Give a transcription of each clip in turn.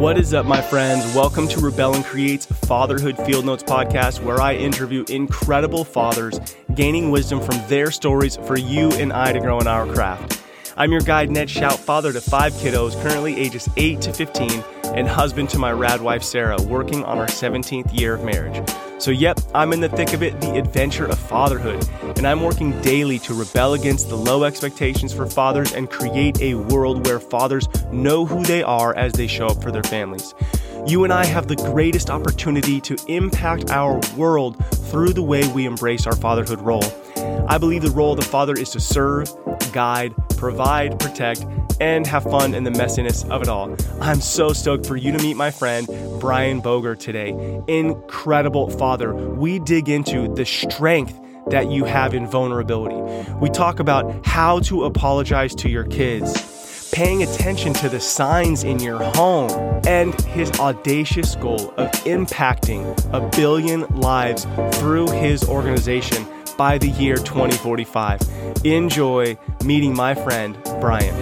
What is up, my friends? Welcome to Rebel and Create's Fatherhood Field Notes podcast, where I interview incredible fathers, gaining wisdom from their stories for you and I to grow in our craft. I'm your guide, Ned Shout, father to five kiddos, currently ages 8 to 15, and husband to my rad wife, Sarah, working on our 17th year of marriage. So, yep, I'm in the thick of it, the adventure of fatherhood, and I'm working daily to rebel against the low expectations for fathers and create a world where fathers know who they are as they show up for their families. You and I have the greatest opportunity to impact our world through the way we embrace our fatherhood role. I believe the role of the father is to serve, guide, provide, protect, and have fun in the messiness of it all. I'm so stoked for you to meet my friend Brian Bogert today. Incredible father. We dig into the strength that you have in vulnerability. We talk about how to apologize to your kids, paying attention to the signs in your home, and his audacious goal of impacting a billion lives through his organization by the year 2045. Enjoy meeting my friend, Brian.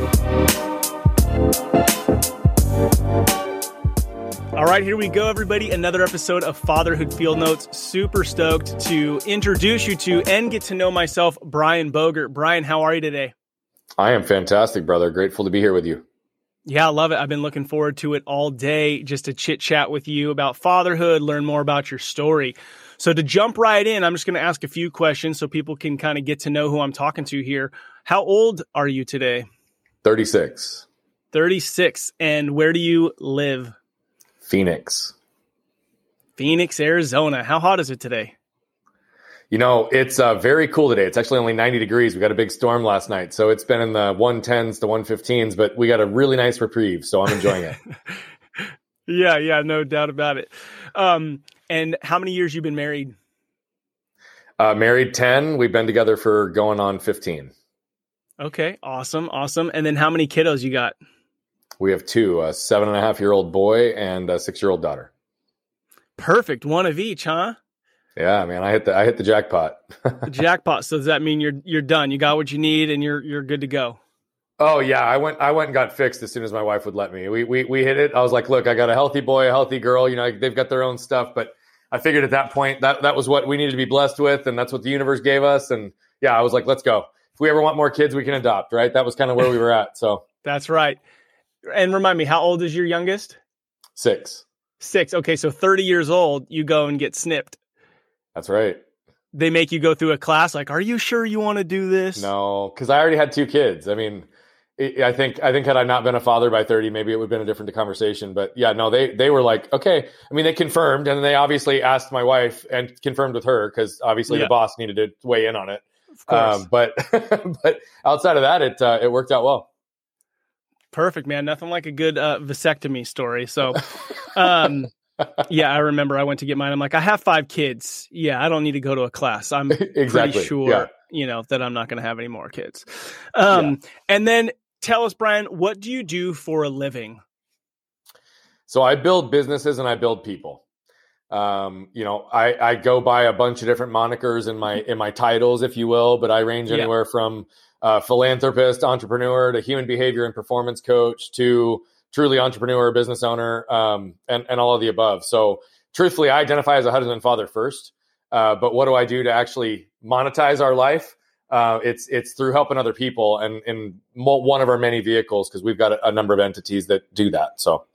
All right, here we go, everybody. Another episode of Fatherhood Field Notes. Super stoked to introduce you to and get to know myself, Brian Bogert. Brian, how are you today? I am fantastic, brother. Grateful to be here with you. Yeah, I love it. I've been looking forward to it all day just to chit chat with you about fatherhood, learn more about your story. So to jump right in, I'm just going to ask a few questions so people can kind of get to know who I'm talking to here. How old are you today? 36. 36. And where do you live? Phoenix. Phoenix, Arizona. How hot is it today? You know, it's uh, very cool today. It's actually only 90 degrees. We got a big storm last night. So it's been in the 110s to 115s, but we got a really nice reprieve. So I'm enjoying it. yeah, yeah, no doubt about it. Um, and how many years you've been married? Uh, married 10. We've been together for going on 15. Okay, awesome, awesome. And then how many kiddos you got? We have two, a seven and a half year old boy and a six year old daughter. Perfect. One of each, huh? Yeah, man, I hit the I hit the jackpot. jackpot. So does that mean you're you're done? You got what you need and you're you're good to go. Oh yeah, I went I went and got fixed as soon as my wife would let me. We we we hit it. I was like, look, I got a healthy boy, a healthy girl. You know, they've got their own stuff, but I figured at that point that that was what we needed to be blessed with, and that's what the universe gave us. And yeah, I was like, let's go. If we ever want more kids, we can adopt. Right? That was kind of where we were at. So that's right. And remind me, how old is your youngest? Six. Six. Okay, so 30 years old, you go and get snipped. That's right. They make you go through a class like, are you sure you want to do this? No, because I already had two kids. I mean, I think I think had I not been a father by 30, maybe it would have been a different conversation. But yeah, no, they they were like, okay. I mean, they confirmed, and they obviously asked my wife and confirmed with her because obviously yeah. the boss needed to weigh in on it. Of course. Um, but but outside of that, it uh, it worked out well. Perfect, man. Nothing like a good uh, vasectomy story. So, um, yeah, I remember I went to get mine. I'm like, I have five kids. Yeah, I don't need to go to a class. I'm exactly. pretty sure, yeah. you know, that I'm not going to have any more kids. Um, yeah. And then tell us, Brian, what do you do for a living? So I build businesses and I build people. Um, you know, I, I go by a bunch of different monikers in my in my titles, if you will, but I range anywhere yeah. from uh, philanthropist, entrepreneur, to human behavior and performance coach, to truly entrepreneur, business owner, um, and and all of the above. So, truthfully, I identify as a husband and father first. Uh, but what do I do to actually monetize our life? Uh, it's it's through helping other people, and in one of our many vehicles because we've got a, a number of entities that do that. So,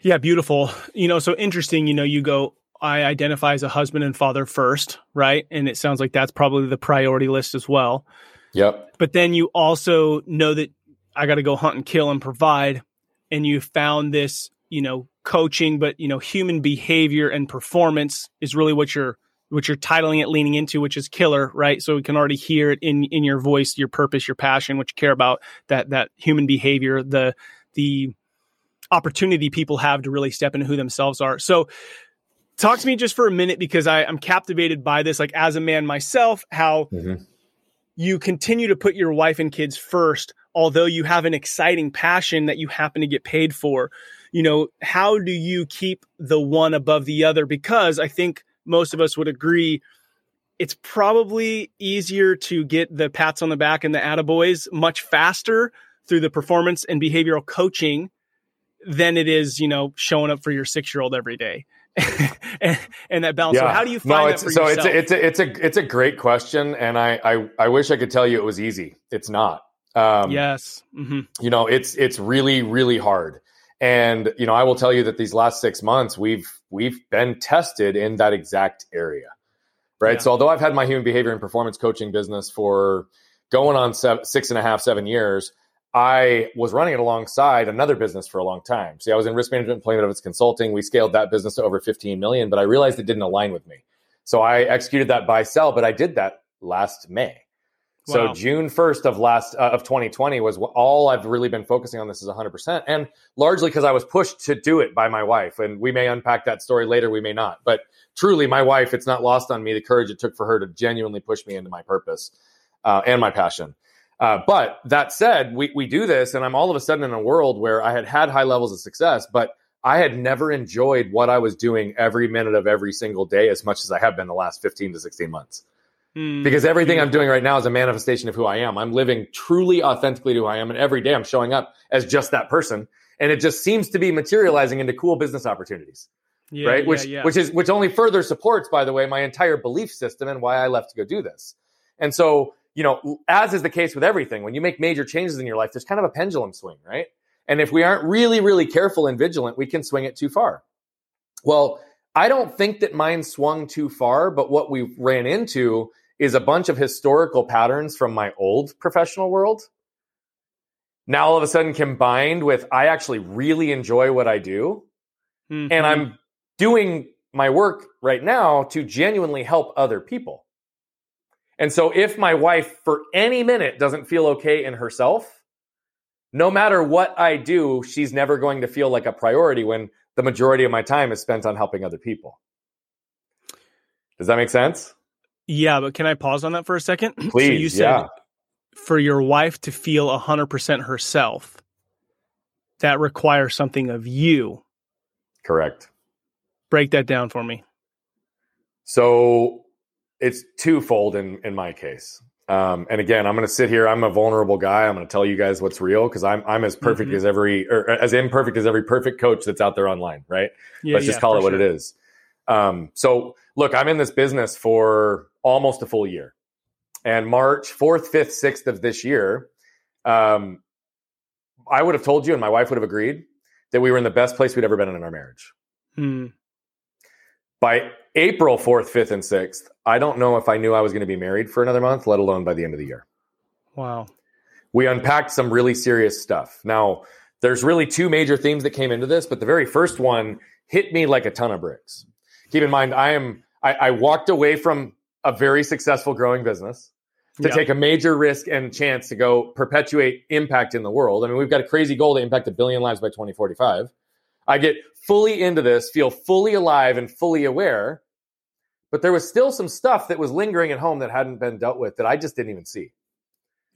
yeah, beautiful. You know, so interesting. You know, you go. I identify as a husband and father first, right? And it sounds like that's probably the priority list as well. Yep. But then you also know that I got to go hunt and kill and provide. And you found this, you know, coaching, but you know, human behavior and performance is really what you're what you're titling it, leaning into, which is killer, right? So we can already hear it in in your voice, your purpose, your passion, what you care about, that that human behavior, the the opportunity people have to really step into who themselves are. So talk to me just for a minute because I, I'm captivated by this, like as a man myself, how mm-hmm you continue to put your wife and kids first, although you have an exciting passion that you happen to get paid for. You know, how do you keep the one above the other? Because I think most of us would agree it's probably easier to get the pats on the back and the attaboys much faster through the performance and behavioral coaching than it is, you know, showing up for your six year old every day. and, and, that balance. Yeah. So how do you find no, it's, so yourself? it's a, it's a it's a it's a great question, and I, I I wish I could tell you it was easy. It's not. Um, yes. Mm-hmm. You know, it's it's really really hard. And you know, I will tell you that these last six months we've we've been tested in that exact area, right? Yeah. So although I've had my human behavior and performance coaching business for going on seven, six and a half seven years, I was running it alongside another business for a long time. See, I was in risk management, employment of its consulting. We scaled that business to over 15 million, but I realized it didn't align with me. So I executed that buy sell, but I did that last May. So wow. June 1st of last uh, of 2020 was all I've really been focusing on this is 100% and largely because I was pushed to do it by my wife and we may unpack that story later we may not. But truly my wife it's not lost on me the courage it took for her to genuinely push me into my purpose uh, and my passion. Uh, but that said, we we do this and I'm all of a sudden in a world where I had had high levels of success but I had never enjoyed what I was doing every minute of every single day as much as I have been the last 15 to 16 months. Mm, because everything I'm doing right now is a manifestation of who I am. I'm living truly authentically to who I am. And every day I'm showing up as just that person. And it just seems to be materializing into cool business opportunities. Yeah, right. Yeah, which, yeah. which is, which only further supports, by the way, my entire belief system and why I left to go do this. And so, you know, as is the case with everything, when you make major changes in your life, there's kind of a pendulum swing, right? And if we aren't really, really careful and vigilant, we can swing it too far. Well, I don't think that mine swung too far, but what we ran into is a bunch of historical patterns from my old professional world. Now, all of a sudden, combined with I actually really enjoy what I do. Mm-hmm. And I'm doing my work right now to genuinely help other people. And so, if my wife for any minute doesn't feel okay in herself, no matter what I do, she's never going to feel like a priority when the majority of my time is spent on helping other people. Does that make sense? Yeah, but can I pause on that for a second? Please. so you said yeah. for your wife to feel 100% herself, that requires something of you. Correct. Break that down for me. So it's twofold in, in my case. Um, and again, I'm going to sit here. I'm a vulnerable guy. I'm going to tell you guys what's real because I'm I'm as perfect mm-hmm. as every or as imperfect as every perfect coach that's out there online. Right? Yeah, Let's just call it what sure. it is. Um, so look, I'm in this business for almost a full year. And March 4th, 5th, 6th of this year, um, I would have told you, and my wife would have agreed, that we were in the best place we'd ever been in our marriage. Hmm. By April 4th, 5th, and 6th, I don't know if I knew I was going to be married for another month, let alone by the end of the year. Wow. We unpacked some really serious stuff. Now, there's really two major themes that came into this, but the very first one hit me like a ton of bricks. Keep in mind, I am I, I walked away from a very successful growing business to take a major risk and chance to go perpetuate impact in the world. I mean, we've got a crazy goal to impact a billion lives by 2045. I get fully into this, feel fully alive and fully aware, but there was still some stuff that was lingering at home that hadn't been dealt with that I just didn't even see.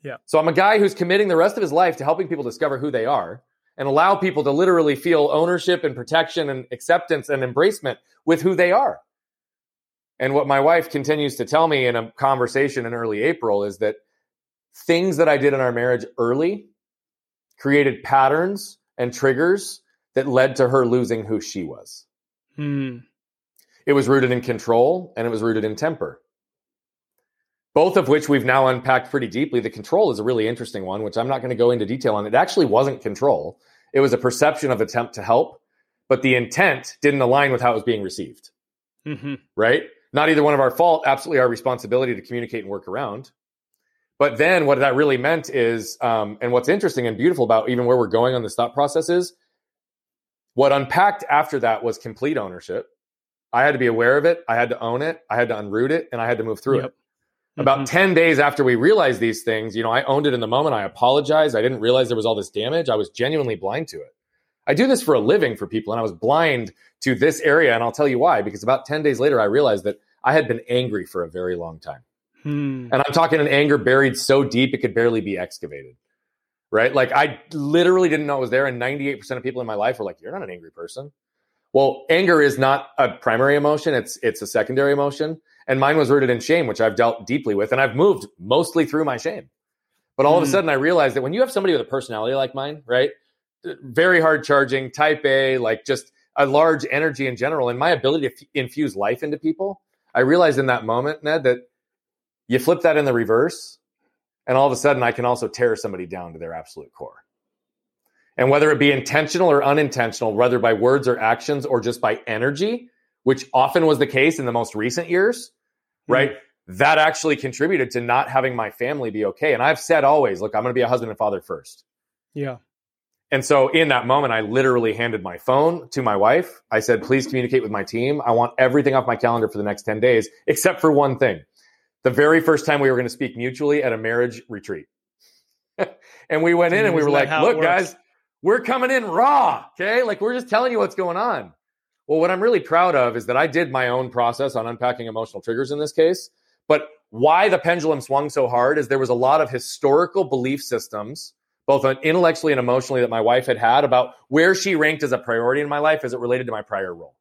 Yeah. So I'm a guy who's committing the rest of his life to helping people discover who they are and allow people to literally feel ownership and protection and acceptance and embracement with who they are. And what my wife continues to tell me in a conversation in early April is that things that I did in our marriage early created patterns and triggers that led to her losing who she was. Hmm. It was rooted in control and it was rooted in temper. Both of which we've now unpacked pretty deeply. The control is a really interesting one, which I'm not going to go into detail on. It actually wasn't control. It was a perception of attempt to help, but the intent didn't align with how it was being received. Mm-hmm. Right? not either one of our fault, absolutely our responsibility to communicate and work around. But then what that really meant is, um, and what's interesting and beautiful about even where we're going on this thought process is what unpacked after that was complete ownership. I had to be aware of it. I had to own it. I had to unroot it and I had to move through yep. it. Mm-hmm. About 10 days after we realized these things, you know, I owned it in the moment. I apologized. I didn't realize there was all this damage. I was genuinely blind to it. I do this for a living for people, and I was blind to this area. And I'll tell you why, because about 10 days later, I realized that I had been angry for a very long time. Hmm. And I'm talking an anger buried so deep it could barely be excavated. Right? Like I literally didn't know it was there. And 98% of people in my life were like, You're not an angry person. Well, anger is not a primary emotion, it's it's a secondary emotion. And mine was rooted in shame, which I've dealt deeply with, and I've moved mostly through my shame. But all of a hmm. sudden I realized that when you have somebody with a personality like mine, right? very hard charging, type A, like just a large energy in general, and my ability to f- infuse life into people. I realized in that moment, Ned, that you flip that in the reverse, and all of a sudden I can also tear somebody down to their absolute core. And whether it be intentional or unintentional, whether by words or actions or just by energy, which often was the case in the most recent years, mm-hmm. right? That actually contributed to not having my family be okay. And I've said always, look, I'm going to be a husband and father first. Yeah. And so in that moment, I literally handed my phone to my wife. I said, please communicate with my team. I want everything off my calendar for the next 10 days, except for one thing. The very first time we were going to speak mutually at a marriage retreat. and we went in and we were like, look, guys, we're coming in raw. Okay. Like we're just telling you what's going on. Well, what I'm really proud of is that I did my own process on unpacking emotional triggers in this case. But why the pendulum swung so hard is there was a lot of historical belief systems both intellectually and emotionally that my wife had had about where she ranked as a priority in my life as it related to my prior role.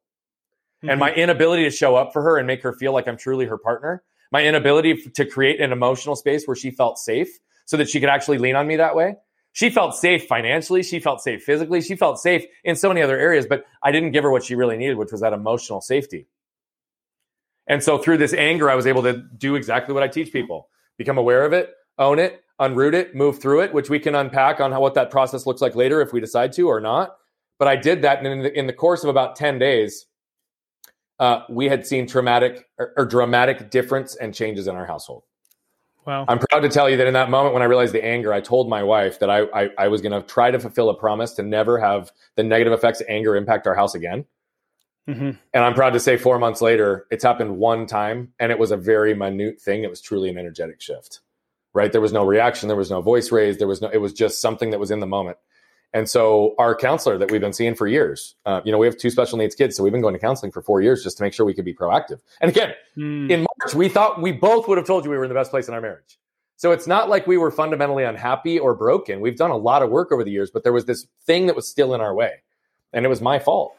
Mm-hmm. And my inability to show up for her and make her feel like I'm truly her partner, my inability to create an emotional space where she felt safe so that she could actually lean on me that way. She felt safe financially. She felt safe physically. She felt safe in so many other areas, but I didn't give her what she really needed, which was that emotional safety. And so through this anger, I was able to do exactly what I teach people become aware of it, own it, unroot it, move through it, which we can unpack on how what that process looks like later if we decide to or not. But I did that, and in the, in the course of about ten days, uh, we had seen traumatic or, or, dramatic difference and changes in our household. Wow! I'm proud to tell you that in that moment when I realized the anger, I told my wife that I I, I was going to try to fulfill a promise to never have the negative effects of anger impact our house again. Mm-hmm. And I'm proud to say, four months later, it's happened one time, and it was a very minute thing. It was truly an energetic shift right? There was no reaction, there was no voice raised, there was no, it was just something that was in the moment. And so our counselor that we've been seeing for years, uh, you know, we have two special needs kids, so we've been going to counseling for four years just to make sure we could be proactive. And again, mm. in March, we thought we both would have told you we were in the best place in our marriage. So it's not like we were fundamentally unhappy or broken. We've done a lot of work over the years, but there was this thing that was still in our way, and it was my fault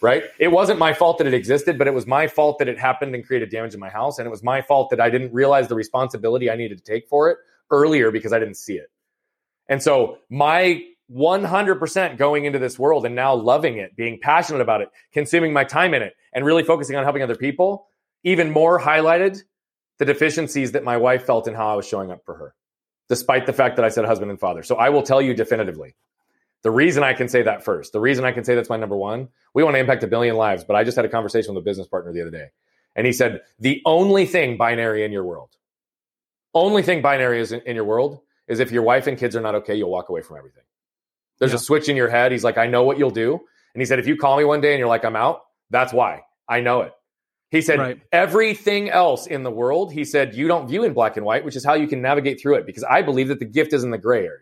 right? It wasn't my fault that it existed, but it was my fault that it happened and created damage in my house. And it was my fault that I didn't realize the responsibility I needed to take for it earlier because I didn't see it. And so my 100% going into this world and now loving it, being passionate about it, consuming my time in it, and really focusing on helping other people, even more highlighted the deficiencies that my wife felt in how I was showing up for her, despite the fact that I said husband and father. So I will tell you definitively the reason I can say that first, the reason I can say that's my number one, we want to impact a billion lives. But I just had a conversation with a business partner the other day. And he said, the only thing binary in your world, only thing binary is in, in your world is if your wife and kids are not okay, you'll walk away from everything. There's yeah. a switch in your head. He's like, I know what you'll do. And he said, if you call me one day and you're like, I'm out, that's why. I know it. He said, right. everything else in the world, he said, you don't view in black and white, which is how you can navigate through it. Because I believe that the gift is in the gray area.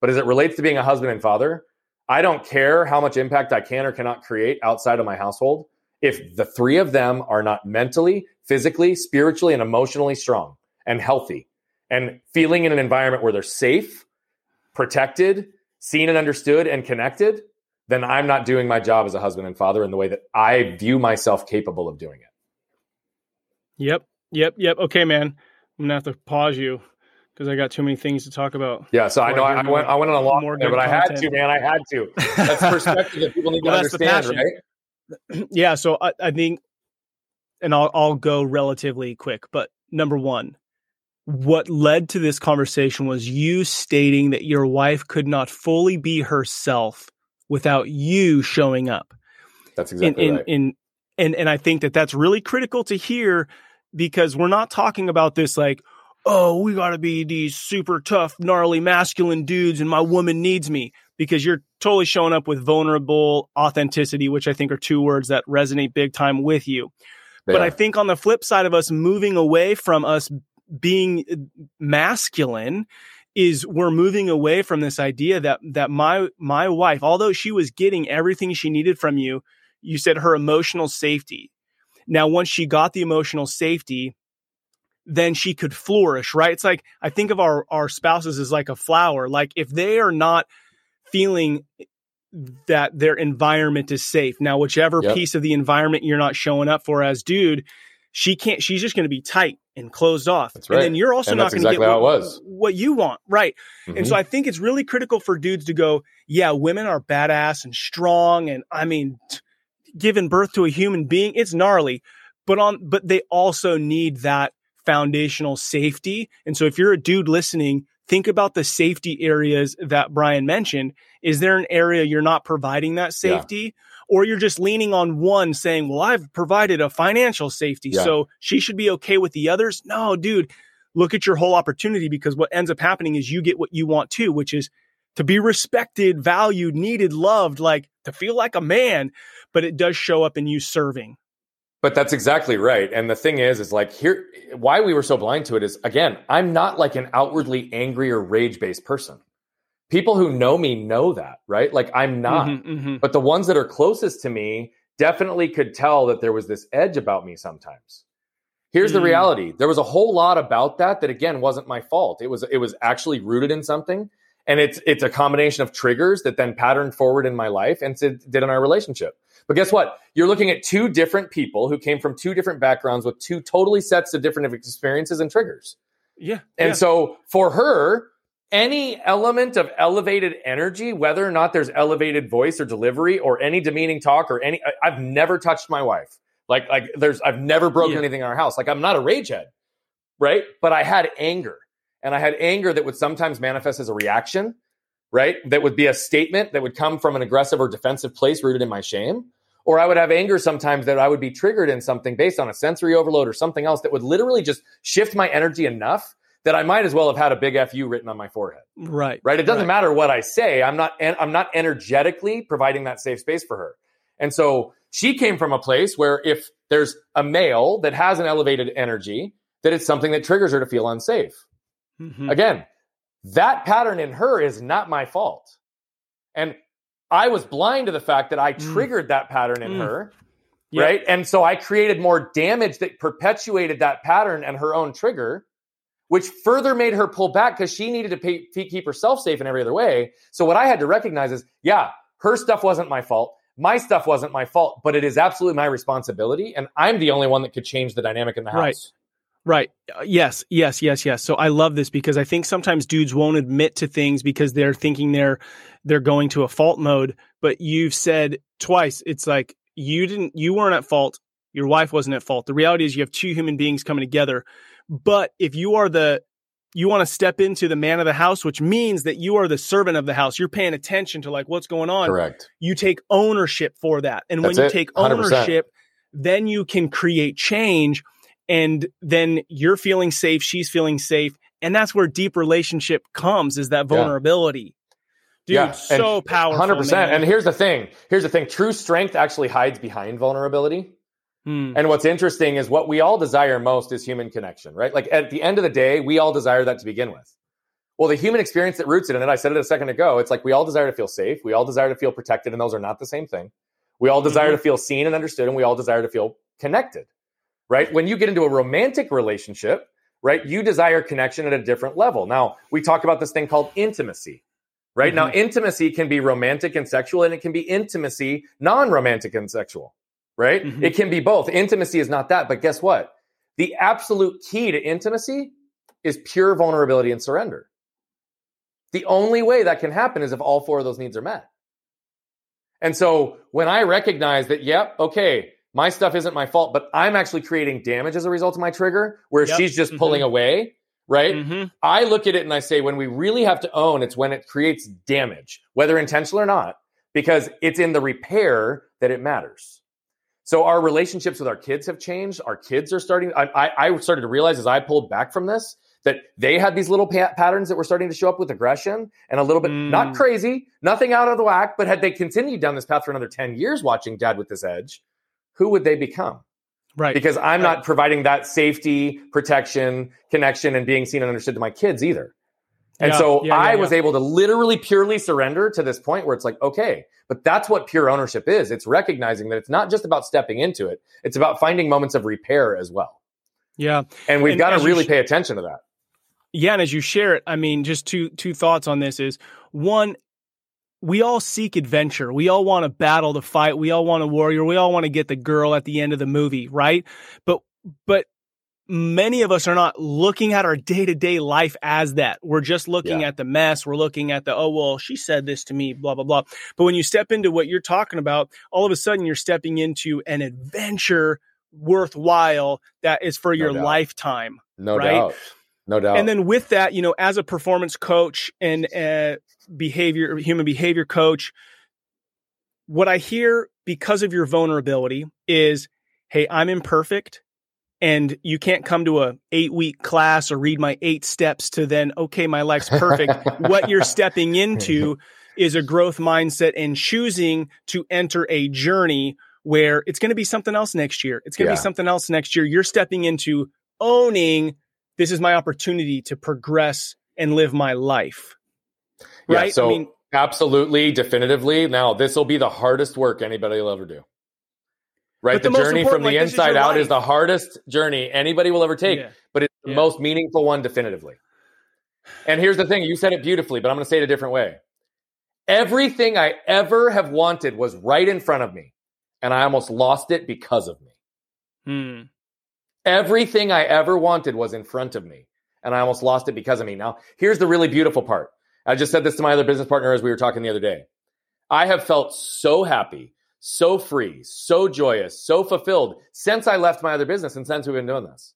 But as it relates to being a husband and father, I don't care how much impact I can or cannot create outside of my household if the three of them are not mentally, physically, spiritually, and emotionally strong and healthy and feeling in an environment where they're safe, protected, seen and understood, and connected, then I'm not doing my job as a husband and father in the way that I view myself capable of doing it. Yep. Yep. Yep. Okay, man. I'm going to have to pause you because I got too many things to talk about. Yeah, so I know I, I, went I went on a long more there, but content. I had to, man. I had to. That's perspective that people need well, to understand, right? Yeah, so I, I think, and I'll I'll go relatively quick. But number one, what led to this conversation was you stating that your wife could not fully be herself without you showing up. That's exactly in, right. In, and and I think that that's really critical to hear because we're not talking about this like oh, we got to be these super tough, gnarly, masculine dudes, and my woman needs me because you're totally showing up with vulnerable authenticity, which I think are two words that resonate big time with you. Yeah. But I think on the flip side of us moving away from us being uh, masculine is we're moving away from this idea that that my my wife although she was getting everything she needed from you you said her emotional safety now once she got the emotional safety then she could flourish, right? It's like I think of our our spouses as like a flower. Like if they are not feeling that their environment is safe. Now, whichever yep. piece of the environment you're not showing up for as dude, she can't she's just going to be tight and closed off. That's right. and then you're also and not going exactly to get what, what, what, you want. Right. Mm-hmm. and so i think it's really critical for dudes to go yeah women are badass and strong and i mean t- giving birth to a human being it's gnarly. But on but they also need that foundational safety. And so if you're a dude listening think about the safety areas that brian mentioned. Is there an area you're not providing that safety? yeah or you're just leaning on one saying, well, I've provided a financial safety. Yeah. So she should be okay with the others. No, dude, look at your whole opportunity because what ends up happening is you get what you want too, which is to be respected, valued, needed, loved, like to feel like a man, but it does show up in you serving. But that's exactly right. And the thing is, is like here, why we were so blind to it is again, I'm not like an outwardly angry or rage based person people who know me know that, right? Like I'm not. Mm-hmm, mm-hmm. But the ones that are closest to me definitely could tell that there was this edge about me sometimes. Here's mm. the reality. There was a whole lot about that that again wasn't my fault. It was it was actually rooted in something and it's it's a combination of triggers that then patterned forward in my life and did in our relationship. But guess what? You're looking at two different people who came from two different backgrounds with two totally sets of different experiences and triggers. Yeah. And yeah. so for her, any element of elevated energy, whether or not there's elevated voice or delivery or any demeaning talk or any, I, have never touched my wife. Like, like there's, I've never broken yeah. anything in our house. Like I'm not a ragehead, right? But I had anger and I had anger that would sometimes manifest as a reaction, right? That would be a statement that would come from an aggressive or defensive place rooted in my shame. Or I would have anger sometimes that I would be triggered in something based on a sensory overload or something else that would literally just shift my energy enough that I might as well have had a big FU written on my forehead. Right. Right. It doesn't right. matter what I say. I'm not, I'm not energetically providing that safe space for her. And so she came from a place where if there's a male that has an elevated energy, that it's something that triggers her to feel unsafe. Mm-hmm. Again, that pattern in her is not my fault. And I was blind to the fact that I mm. triggered that pattern in mm. her. Yep. Right. And so I created more damage that perpetuated that pattern and her own trigger which further made her pull back because she needed to pay, keep herself safe in every other way. So what I had to recognize is, yeah, her stuff wasn't my fault. My stuff wasn't my fault, but it is absolutely my responsibility. And I'm the only one that could change the dynamic in the house. Right. Right. Uh, yes, yes, yes, yes. So I love this because I think sometimes dudes won't admit to things because they're thinking they're they're going to a fault mode, but you've said twice it's like you didn't you weren't at fault, your wife wasn't at fault. The reality is you have two human beings coming together but if you are the you want to step into the man of the house, which means that you are the servant of the house. You're paying attention to like what's going on. Correct. You take ownership for that. And That's when you it. take ownership, 100%. then you can create change and then you're feeling safe, she's feeling safe. And that's where deep relationship comes is that vulnerability. Yeah. Dude, yeah. so powerful. 100%. Man. And here's the thing. Here's the thing. True strength actually hides behind vulnerability. Hmm. And what's interesting is what we all desire most is human connection, right? Like at the end of the day, we all desire that to begin with. Well, the human experience that roots it in it, I said it a second ago, it's like we all desire to feel safe. We all desire to feel protected, and those are not the same thing. We all desire mm-hmm. to feel seen and understood, and we all desire to feel connected, right? When you get into a romantic relationship, right, you desire connection at a different level. Now, we talk about this thing called intimacy, right? Mm-hmm. Now, intimacy can be romantic and sexual, and it can be intimacy, non romantic and sexual right? Mm-hmm. It can be both. Intimacy is not that, but guess what? The absolute key to intimacy is pure vulnerability and surrender. The only way that can happen is if all four of those needs are met. And so when I recognize that, yep, okay, my stuff isn't my fault, but I'm actually creating damage as a result of my trigger, where yep. she's just mm-hmm. pulling away, right? Mm-hmm. I look at it and I say, when we really have to own, it's when it creates damage, whether intentional or not, because it's in the repair that it matters. So our relationships with our kids have changed. Our kids are starting. I, I, I started to realize as I pulled back from this that they had these little pa- patterns that were starting to show up with aggression and a little bit mm. not crazy, nothing out of the whack. But had they continued down this path for another ten years, watching Dad with this edge, who would they become? Right. Because I'm right. not providing that safety, protection, connection, and being seen and understood to my kids either. And yeah, so yeah, yeah, I was able to literally purely surrender to this point where it's like, okay, but that's what pure ownership is. It's recognizing that it's not just about stepping into it, it's about finding moments of repair as well. Yeah. And we've got to really sh- pay attention to that. Yeah. And as you share it, I mean, just two, two thoughts on this is one, we all seek adventure. We all want to battle the fight. We all want a warrior. We all want to get the girl at the end of the movie, right? But but many of us are not looking at our day to day life as that. We're just looking yeah. at the mess. We're looking at the, oh, well, she said this to me, blah, blah, blah. But when you step into what you're talking about, all of a sudden you're stepping into an adventure worthwhile that is for no your doubt. lifetime. No right? doubt. No doubt. And then with that, you know, as a performance coach and a behavior, human behavior coach, what I hear because of your vulnerability is, hey, I'm imperfect and you can't come to a eight week class or read my eight steps to then okay my life's perfect. What you're stepping into is a growth mindset and choosing to enter a journey where it's going to be something else next year. It's going to yeah. be something else next year. You're stepping into owning this is my opportunity to progress and live my life. Right? Yeah, so I mean, absolutely definitively. Now this will be the hardest work anybody will ever do right? The, the journey from the like, inside out life. is the hardest journey anybody will ever take, yeah. but it's the yeah. most meaningful one definitively. And here's the thing you said it beautifully, but I'm going to say it a different way. Everything I ever have wanted was right in front of me, and I almost lost it because of me. Hmm. Everything I ever wanted was in front of me, and I almost lost it because of me. Now, here's the really beautiful part. I just said this to my other business partner as we were talking the other day. I have felt so happy so free, so joyous, so fulfilled since I left my other business and since we've been doing this.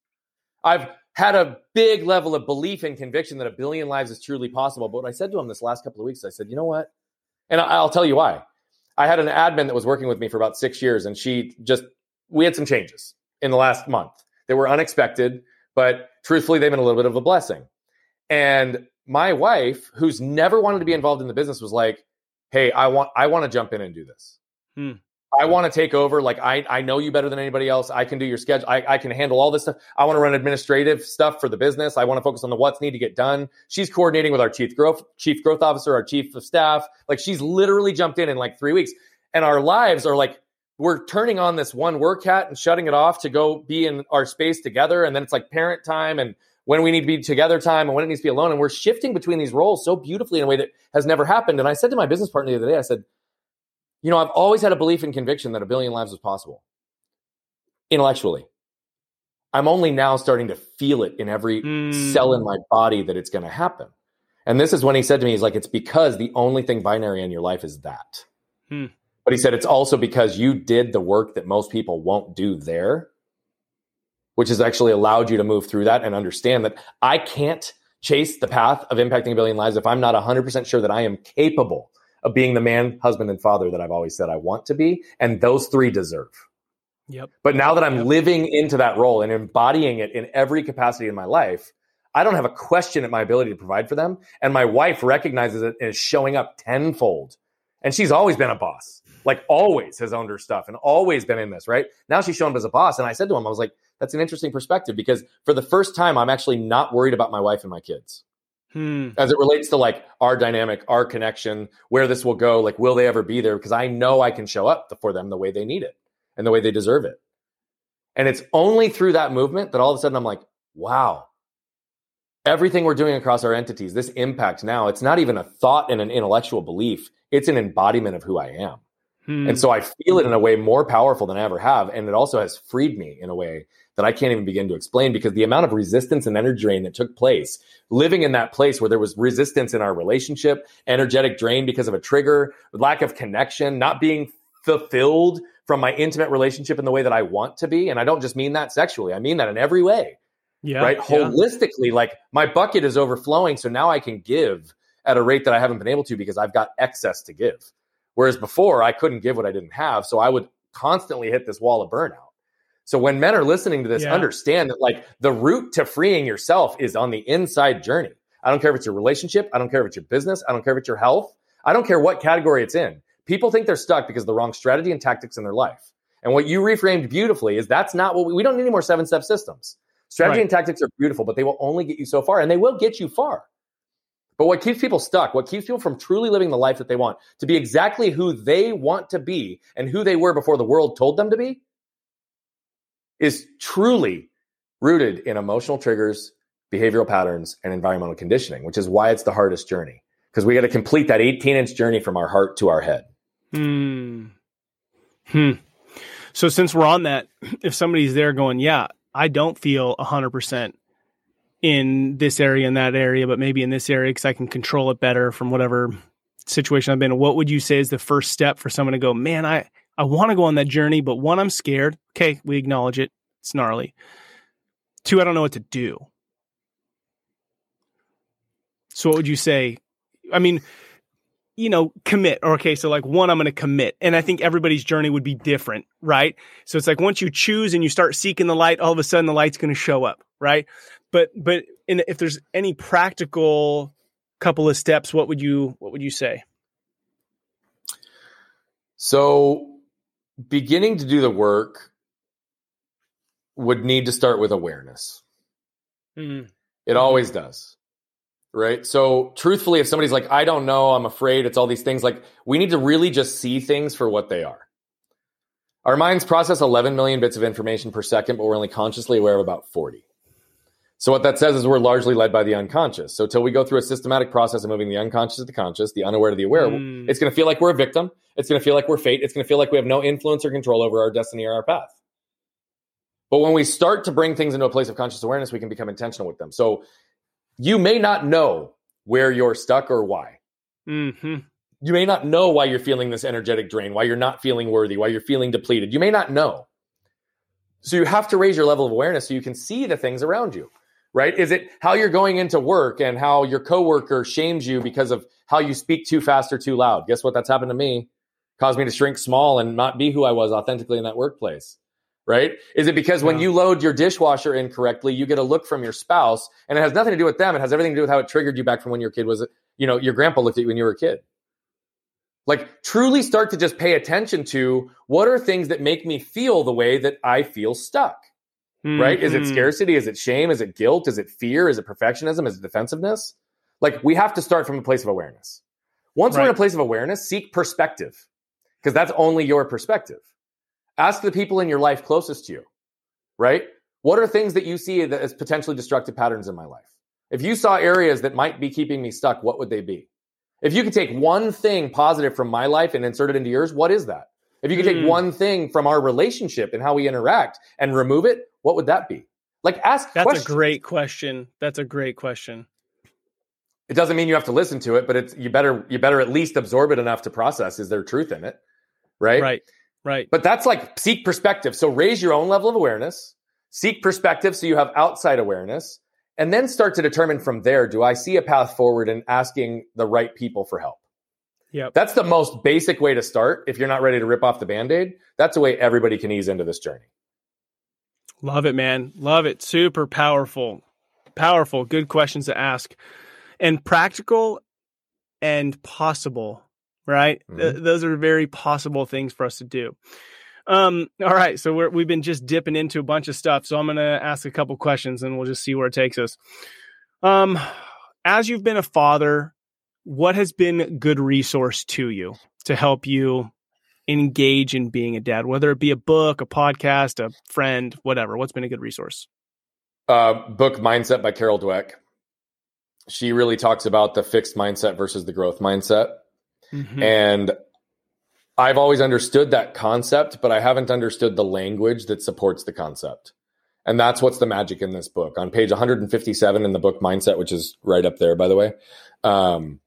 I've had a big level of belief and conviction that a billion lives is truly possible. But what I said to him this last couple of weeks, I said, you know what? And I'll tell you why. I had an admin that was working with me for about six years, and she just, we had some changes in the last month. They were unexpected, but truthfully, they've been a little bit of a blessing. And my wife, who's never wanted to be involved in the business, was like, hey, I want, I want to jump in and do this. Hmm. I want to take over. Like I, I know you better than anybody else. I can do your schedule. I, I can handle all this stuff. I want to run administrative stuff for the business. I want to focus on the what's need to get done. She's coordinating with our chief growth, chief growth officer, our chief of staff. Like she's literally jumped in in like three weeks and our lives are like, we're turning on this one work hat and shutting it off to go be in our space together. And then it's like parent time and when we need to be together time and when it needs to be alone. And we're shifting between these roles so beautifully in a way that has never happened. And I said to my business partner the other day, I said, you know, I've always had a belief and conviction that a billion lives is possible intellectually. I'm only now starting to feel it in every mm. cell in my body that it's going to happen. And this is when he said to me, he's like, it's because the only thing binary in your life is that. Hmm. But he said, it's also because you did the work that most people won't do there, which has actually allowed you to move through that and understand that I can't chase the path of impacting a billion lives if I'm not 100% sure that I am capable of being the man, husband, and father that I've always said I want to be. And those three deserve. Yep. But now that I'm yep. living into that role and embodying it in every capacity in my life, I don't have a question at my ability to provide for them. And my wife recognizes it and is showing up tenfold. And she's always been a boss, like always has owned her stuff and always been in this, right? Now she's showing up as a boss. And I said to him, I was like, that's an interesting perspective because for the first time, I'm actually not worried about my wife and my kids. Hmm. As it relates to like our dynamic, our connection, where this will go, like will they ever be there? Because I know I can show up for them the way they need it and the way they deserve it. And it's only through that movement that all of a sudden I'm like, wow, everything we're doing across our entities, this impact now, it's not even a thought and an intellectual belief. It's an embodiment of who I am. Hmm. And so I feel it in a way more powerful than I ever have. And it also has freed me in a way that I can't even begin to explain because the amount of resistance and energy drain that took place living in that place where there was resistance in our relationship, energetic drain because of a trigger, lack of connection, not being fulfilled from my intimate relationship in the way that I want to be. And I don't just mean that sexually, I mean that in every way. Yeah. Right. Yeah. Holistically, like my bucket is overflowing. So now I can give at a rate that I haven't been able to because I've got excess to give. Whereas before I couldn't give what I didn't have. So I would constantly hit this wall of burnout. So when men are listening to this, yeah. understand that like the route to freeing yourself is on the inside journey. I don't care if it's your relationship. I don't care if it's your business. I don't care if it's your health. I don't care what category it's in. People think they're stuck because of the wrong strategy and tactics in their life. And what you reframed beautifully is that's not what we, we don't need any more seven step systems. Strategy right. and tactics are beautiful, but they will only get you so far and they will get you far. But what keeps people stuck, what keeps people from truly living the life that they want, to be exactly who they want to be and who they were before the world told them to be, is truly rooted in emotional triggers, behavioral patterns, and environmental conditioning, which is why it's the hardest journey. Because we got to complete that 18 inch journey from our heart to our head. Hmm. Hmm. So since we're on that, if somebody's there going, yeah, I don't feel 100% in this area and that area, but maybe in this area because I can control it better from whatever situation I've been in. What would you say is the first step for someone to go, man, I, I want to go on that journey, but one, I'm scared. Okay, we acknowledge it. It's gnarly. Two, I don't know what to do. So what would you say? I mean, you know, commit. Or okay, so like one, I'm going to commit. And I think everybody's journey would be different, right? So it's like once you choose and you start seeking the light, all of a sudden the light's going to show up, right? But but in, if there's any practical couple of steps, what would you what would you say? So beginning to do the work would need to start with awareness. Mm-hmm. It always does. Right. So, truthfully, if somebody's like, I don't know, I'm afraid, it's all these things, like, we need to really just see things for what they are. Our minds process 11 million bits of information per second, but we're only consciously aware of about 40. So what that says is we're largely led by the unconscious. So till we go through a systematic process of moving the unconscious to the conscious, the unaware to the aware, mm. it's going to feel like we're a victim. It's going to feel like we're fate. It's going to feel like we have no influence or control over our destiny or our path. But when we start to bring things into a place of conscious awareness, we can become intentional with them. So you may not know where you're stuck or why. Mm-hmm. You may not know why you're feeling this energetic drain, why you're not feeling worthy, why you're feeling depleted. You may not know. So you have to raise your level of awareness so you can see the things around you right? Is it how you're going into work and how your coworker shames you because of how you speak too fast or too loud? Guess what? That's happened to me. Caused me to shrink small and not be who I was authentically in that workplace. Right? Is it because yeah. when you load your dishwasher incorrectly, you get a look from your spouse and it has nothing to do with them. It has everything to do with how it triggered you back from when your kid was, you know, your grandpa looked at you when you were a kid. Like truly start to just pay attention to what are things that make me feel the way that I feel stuck mm-hmm. right? Is it mm-hmm. scarcity? Is it shame? Is it guilt? Is it fear? Is it perfectionism? Is it defensiveness? Like we have to start from a place of awareness. Once right. we're in a place of awareness, seek perspective because that's only your perspective. Ask the people in your life closest to you, right? What are things that you see as potentially destructive patterns in my life? If you saw areas that might be keeping me stuck, what would they be? If you could take one thing positive from my life and insert it into yours, what is that? If you could take mm. one thing from our relationship and how we interact and remove it, what would that be? Like ask That's questions. a great question. That's a great question. It doesn't mean you have to listen to it, but it's you better you better at least absorb it enough to process is there truth in it? Right? Right. Right. But that's like seek perspective. So raise your own level of awareness, seek perspective so you have outside awareness, and then start to determine from there do I see a path forward and asking the right people for help? Yeah. That's the most basic way to start if you're not ready to rip off the band-aid. That's a way everybody can ease into this journey. Love it, man. Love it. Super powerful. Powerful. Good questions to ask. And practical and possible, right? Mm-hmm. Th- those are very possible things for us to do. Um, all right. So we're, we've been just dipping into a bunch of stuff. So I'm going to ask a couple questions and we'll just see where it takes us. Um, as you've been a father, what has been good resource to you to help you engage in being a dad, whether it be a book, a podcast, a friend, whatever? What's been a good resource? Uh, book Mindset by Carol Dweck. She really talks about the fixed mindset versus the growth mindset. Mm-hmm. And I've always understood that concept, but I haven't understood the language that supports the concept. And that's what's the magic in this book. On page 157 in the book Mindset, which is right up there, by the way, um,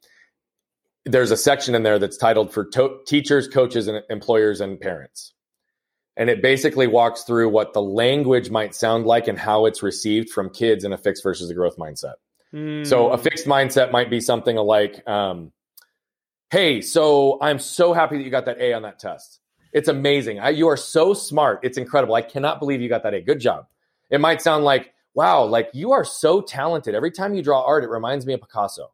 there's a section in there that's titled for to- teachers, coaches, and employers and parents. And it basically walks through what the language might sound like and how it's received from kids in a fixed versus a growth mindset. Mm. So a fixed mindset might be something like, um, "Hey, so I'm so happy that you got that A on that test. It's amazing. I, you are so smart. It's incredible. I cannot believe you got that A. Good job." It might sound like, "Wow, like you are so talented. Every time you draw art, it reminds me of Picasso."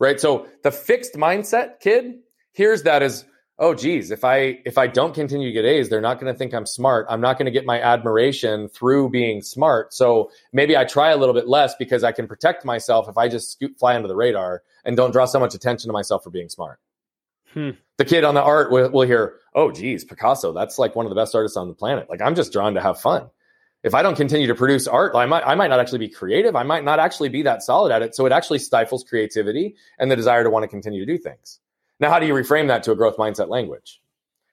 right? So the fixed mindset kid hears that as, oh, geez, if I if I don't continue to get A's, they're not going to think I'm smart. I'm not going to get my admiration through being smart. So maybe I try a little bit less because I can protect myself if I just scoot, fly under the radar and don't draw so much attention to myself for being smart. Hmm. The kid on the art will, will hear, oh, geez, Picasso, that's like one of the best artists on the planet. Like I'm just drawn to have fun if I don't continue to produce art, I might I might not actually be creative. I might not actually be that solid at it. So it actually stifles creativity and the desire to want to continue to do things. Now, how do you reframe that to a growth mindset language?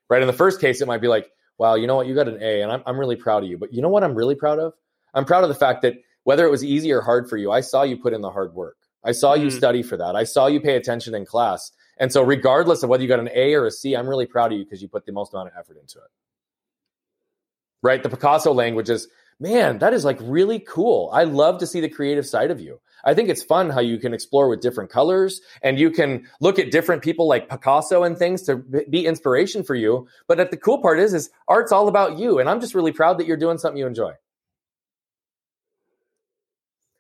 Right. In the first case, it might be like, wow, you know what, you got an A, and I'm I'm really proud of you. But you know what, I'm really proud of. I'm proud of the fact that whether it was easy or hard for you, I saw you put in the hard work. I saw you mm. study for that. I saw you pay attention in class. And so, regardless of whether you got an A or a C, I'm really proud of you because you put the most amount of effort into it. Right? The Picasso language is, man, that is like really cool. I love to see the creative side of you. I think it's fun how you can explore with different colors and you can look at different people like Picasso and things to be inspiration for you. But the cool part is, is art's all about you. And I'm just really proud that you're doing something you enjoy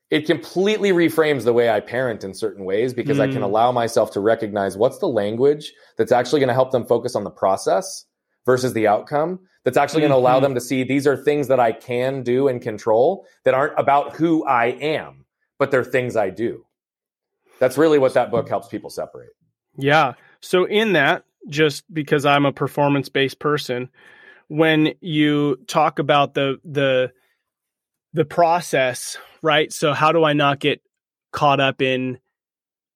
it completely reframes the way I parent in certain ways because mm. I can mm. allow myself to recognize what's the language that's actually going to help them focus on the process versus the outcome. That's actually mm-hmm. going to allow them to see these are things that I can do and control that aren't about who I am, but they're things I do. That's really what that book helps people separate. Yeah. So, in that, just because I'm a performance based person, when you talk about the, the, the process right? So how do I not get caught up in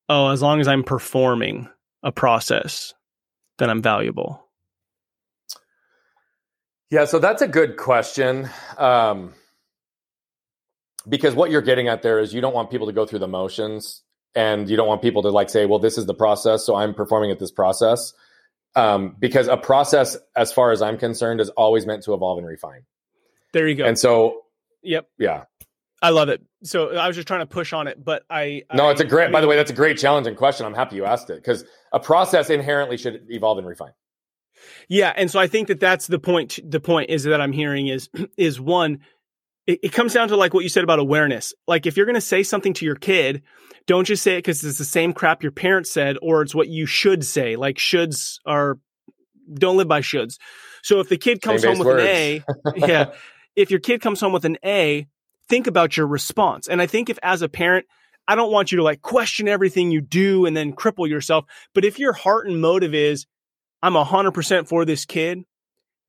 oh, as long as I'm performing a process, then I'm valuable? Yeah, so that's a good question. Um, because what you're getting at there is you don't want people to go through the motions and you don't want people to like say, well, this is the process, so I'm performing at this process. Um, because a process, as far as I'm concerned, is always meant to evolve and refine. There you go. And so, yep. Yeah. I love it. So I was just trying to push on it, but I no, I, it's a great. I mean, by the way, that's a great challenging question. I'm happy you asked it because a process inherently should evolve and refine. Yeah, and so I think that that's the point. The point is that I'm hearing is is one. It, it comes down to like what you said about awareness. Like if you're going to say something to your kid, don't just say it because it's the same crap your parents said, or it's what you should say. Like shoulds are don't live by shoulds. So if the kid comes home with words. an A, yeah, if your kid comes home with an A, think about your response. And I think if as a parent, I don't want you to like question everything you do and then cripple yourself. But if your heart and motive is, I'm 100% for this kid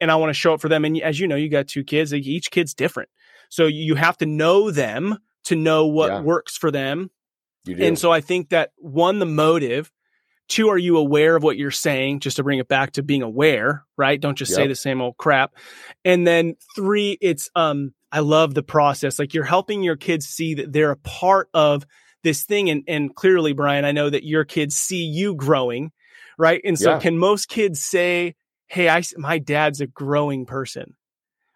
and I want to show up for them. And as you know, you got two kids, each kid's different. So you have to know them to know what yeah. works for them. And so I think that one, the motive, two, are you aware of what you're saying? Just to bring it back to being aware, right? Don't just yep. say the same old crap. And then three, it's, um, I love the process. Like you're helping your kids see that they're a part of this thing. And, and clearly, Brian, I know that your kids see you growing, right? And so, yeah. can most kids say, "Hey, I my dad's a growing person,"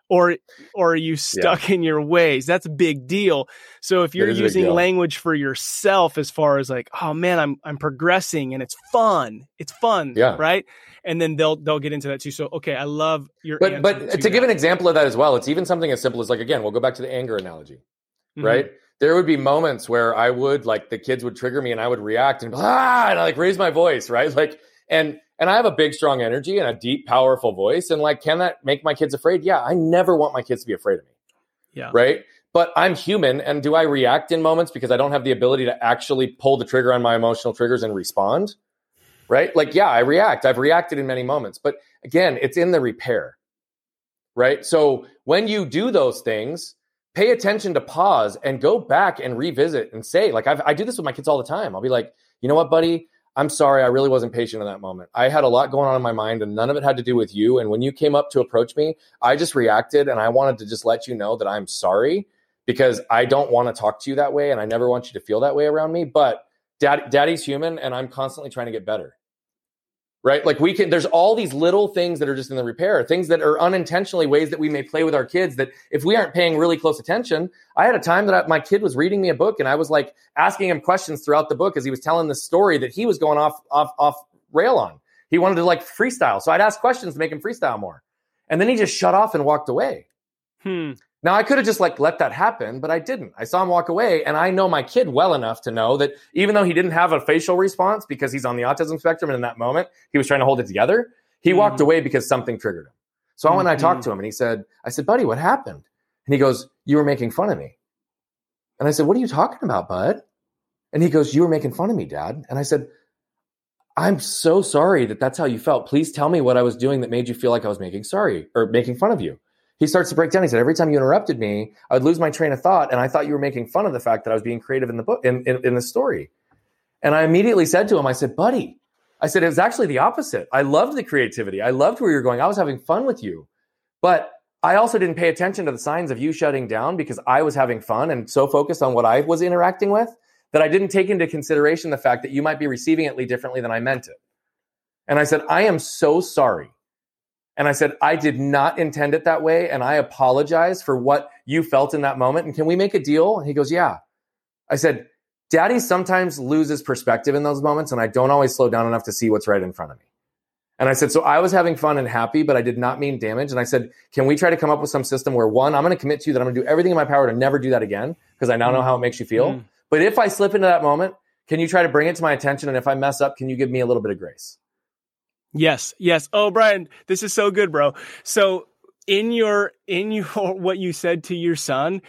or or are you stuck yeah. in your ways? That's a big deal. So if you're using language for yourself, as far as like, "Oh man, I'm I'm progressing and it's fun," it's fun, yeah, right? And then they'll they'll get into that too. So okay, I love your. But but to, to give an example of that as well, it's even something as simple as like again, we'll go back to the anger analogy, mm-hmm. right? There would be moments where I would like the kids would trigger me and I would react and ah and I like raise my voice, right? Like and and I have a big strong energy and a deep powerful voice and like can that make my kids afraid? Yeah, I never want my kids to be afraid of me. Yeah. Right? But I'm human and do I react in moments because I don't have the ability to actually pull the trigger on my emotional triggers and respond? Right? Like, yeah, I react. I've reacted in many moments, but again, it's in the repair, right? So when you do those things, pay attention to pause and go back and revisit and say, like, I've, I do this with my kids all the time. I'll be like, you know what, buddy? I'm sorry. I really wasn't patient in that moment. I had a lot going on in my mind and none of it had to do with you. And when you came up to approach me, I just reacted and I wanted to just let you know that I'm sorry because I don't want to talk to you that way and I never want you to feel that way around me. But dad, daddy's human and I'm constantly trying to get better right? Like we can, there's all these little things that are just in the repair, things that are unintentionally ways that we may play with our kids that if we aren't paying really close attention, I had a time that I, my kid was reading me a book and I was like asking him questions throughout the book as he was telling the story that he was going off, off, off rail on. He wanted to like freestyle. So I'd ask questions to make him freestyle more. And then he just shut off and walked away. Hmm. Now I could have just like let that happen, but I didn't. I saw him walk away and I know my kid well enough to know that even though he didn't have a facial response because he's on the autism spectrum and in that moment he was trying to hold it together, he mm-hmm. walked away because something triggered him. So mm-hmm. I went and I talked to him and he said, I said, buddy, what happened? And he goes, you were making fun of me. And I said, what are you talking about, bud? And he goes, you were making fun of me, dad. And I said, I'm so sorry that that's how you felt. Please tell me what I was doing that made you feel like I was making sorry or making fun of you he starts to break down. He said, every time you interrupted me, I would lose my train of thought. And I thought you were making fun of the fact that I was being creative in the book, in, in, in the story. And I immediately said to him, I said, buddy, I said, it was actually the opposite. I loved the creativity. I loved where you're going. I was having fun with you. But I also didn't pay attention to the signs of you shutting down because I was having fun and so focused on what I was interacting with that I didn't take into consideration the fact that you might be receiving it differently than I meant it. And I said, I am so sorry. And I said, I did not intend it that way. And I apologize for what you felt in that moment. And can we make a deal? And he goes, Yeah. I said, Daddy sometimes loses perspective in those moments. And I don't always slow down enough to see what's right in front of me. And I said, So I was having fun and happy, but I did not mean damage. And I said, Can we try to come up with some system where one, I'm going to commit to you that I'm going to do everything in my power to never do that again because I now know how it makes you feel. Mm. But if I slip into that moment, can you try to bring it to my attention? And if I mess up, can you give me a little bit of grace? Yes, yes. Oh, Brian, this is so good, bro. So in your in your what you said to your son,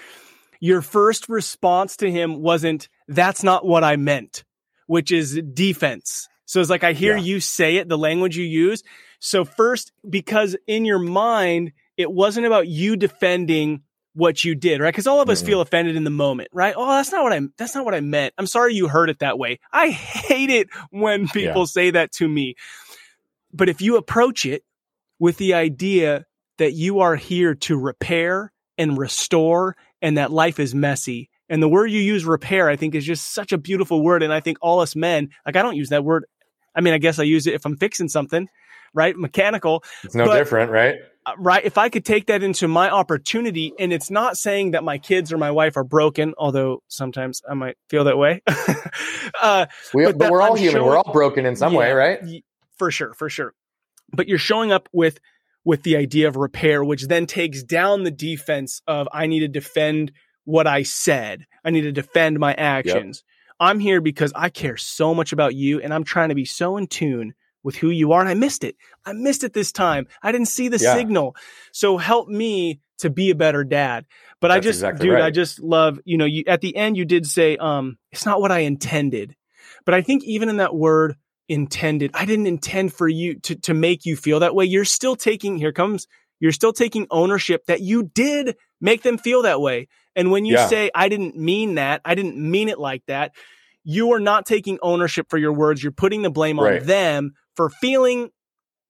your first response to him wasn't that's not what I meant, which is defense. So it's like I hear yeah. you say it, the language you use. So first because in your mind it wasn't about you defending what you did, right? Because all of us mm-hmm. feel offended in the moment, right? Oh, that's not what I that's not what I meant. I'm sorry you heard it that way. I hate it when people yeah. say that to me. But if you approach it with the idea that you are here to repair and restore and that life is messy. And the word you use repair, I think is just such a beautiful word. And I think all us men, like I don't use that word. I mean, I guess I use it if I'm fixing something, right? Mechanical. It's no but, different, right? Uh, right. If I could take that into my opportunity and it's not saying that my kids or my wife are broken, although sometimes I might feel that way. uh, we, but, but we're all I'm human. Showing, we're all broken in some yeah, way, right? For sure. For sure. But you're showing up with with the idea of repair, which then takes down the defense of I need to defend what I said. I need to defend my actions. Yep. I'm here because I care so much about you and I'm trying to be so in tune with who you are. And I missed it. I missed it this time. I didn't see the yeah. signal. So help me to be a better dad. But That's I just, exactly dude, right. I just love, you know, you, at the end, you did say, um, it's not what I intended. But I think even in that word, intended. I didn't intend for you to, to make you feel that way. You're still taking, here comes, you're still taking ownership that you did make them feel that way. And when you yeah. say, I didn't mean that, I didn't mean it like that, you are not taking ownership for your words. You're putting the blame right. on them for feeling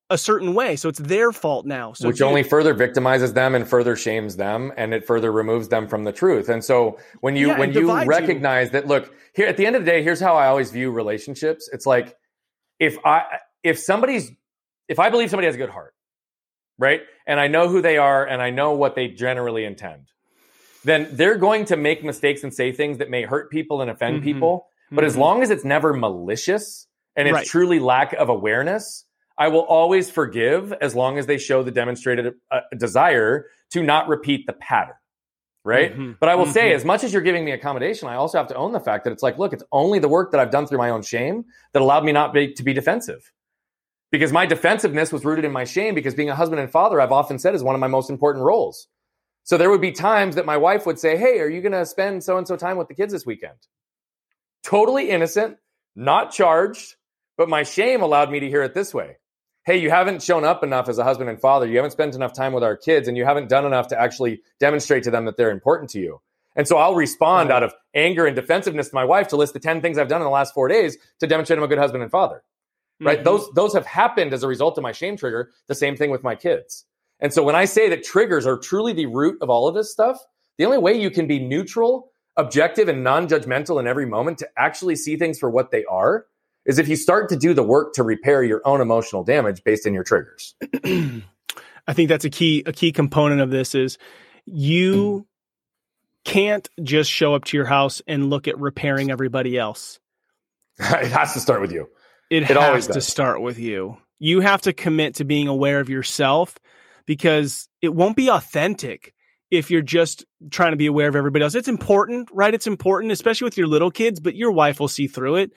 a certain way. So it's their fault now. So Which only further victimizes them and further shames them and it further removes them from the truth. And so when you yeah, when you recognize you. that look, here at the end of the day, here's how I always view relationships. It's like if I if somebody's if I believe somebody has a good heart, right? And I know who they are and I know what they generally intend, then they're going to make mistakes and say things that may hurt people and offend mm-hmm. people. But mm-hmm. as long as it's never malicious and it's right. truly lack of awareness, I will always forgive as long as they show the demonstrated uh, desire to not repeat the pattern right? Mm-hmm. But I will mm-hmm. say, as much as you're giving me accommodation, I also have to own the fact that it's like, look, it's only the work that I've done through my own shame that allowed me not be, to be defensive. Because my defensiveness was rooted in my shame, because being a husband and father, I've often said, is one of my most important roles. So there would be times that my wife would say, Hey, are you going to spend so and so time with the kids this weekend? Totally innocent, not charged, but my shame allowed me to hear it this way hey, you haven't shown up enough as a husband and father. You haven't spent enough time with our kids and you haven't done enough to actually demonstrate to them that they're important to you. And so I'll respond out of anger and defensiveness to my wife to list the 10 things I've done in the last four days to demonstrate I'm a good husband and father. Right. Mm-hmm. Those, those have happened as a result of my shame trigger. The same thing with my kids. And so when I say that triggers are truly the root of all of this stuff, the only way you can be neutral, objective, and non judgmental in every moment to actually see things for what they are is if you start to do the work to repair your own emotional damage based on your triggers. I think that's a key a key component of this is you can't just show up to your house and look at repairing everybody else. it has to start with you. It, it has to start with you. You have to commit to being aware of yourself because it won't be authentic if you're just trying to be aware of everybody else. It's important, right? It's important, especially with your little kids, but your wife will see through it.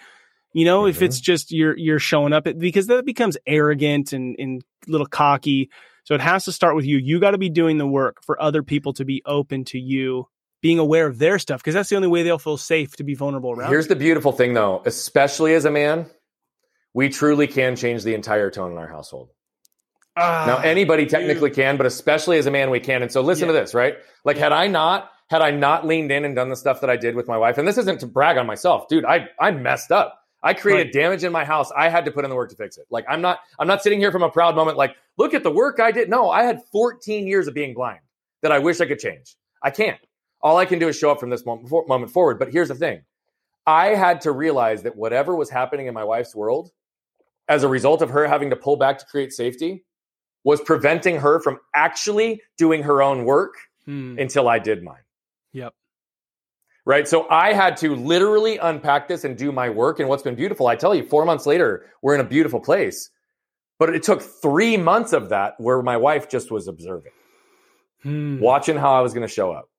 You know, mm-hmm. if it's mm-hmm. just you're you're showing up because that becomes arrogant and and little cocky. So it has to start with you. You got to be doing the work for other people to be open to you being aware of their stuff because that's the only way they'll feel safe to be vulnerable around. Here's you. the beautiful thing though, especially as a man, we truly can change the entire tone in our household. Now anybody technically can, but especially as a man we can. And so listen yeah. to this, right? Like had I not had I not leaned in and done the stuff that I did with my wife, and this isn't to brag on myself, dude, I I messed up. I created right. damage in my house. I had to put in the work to fix it. Like I'm not I'm not sitting here from a proud moment like look at the work I did. No, I had 14 years of being blind that I wish I could change. I can't. All I can do is show up from this moment, moment forward. But here's the thing. I had to realize that whatever was happening in my wife's world as a result of her having to pull back to create safety was preventing her from actually doing her own work hmm. until I did mine. Yep right? So I had to literally unpack this and do my work. And what's been beautiful, I tell you, four months later, we're in a beautiful place. But it took three months of that where my wife just was observing, hmm. watching how I was going to show up,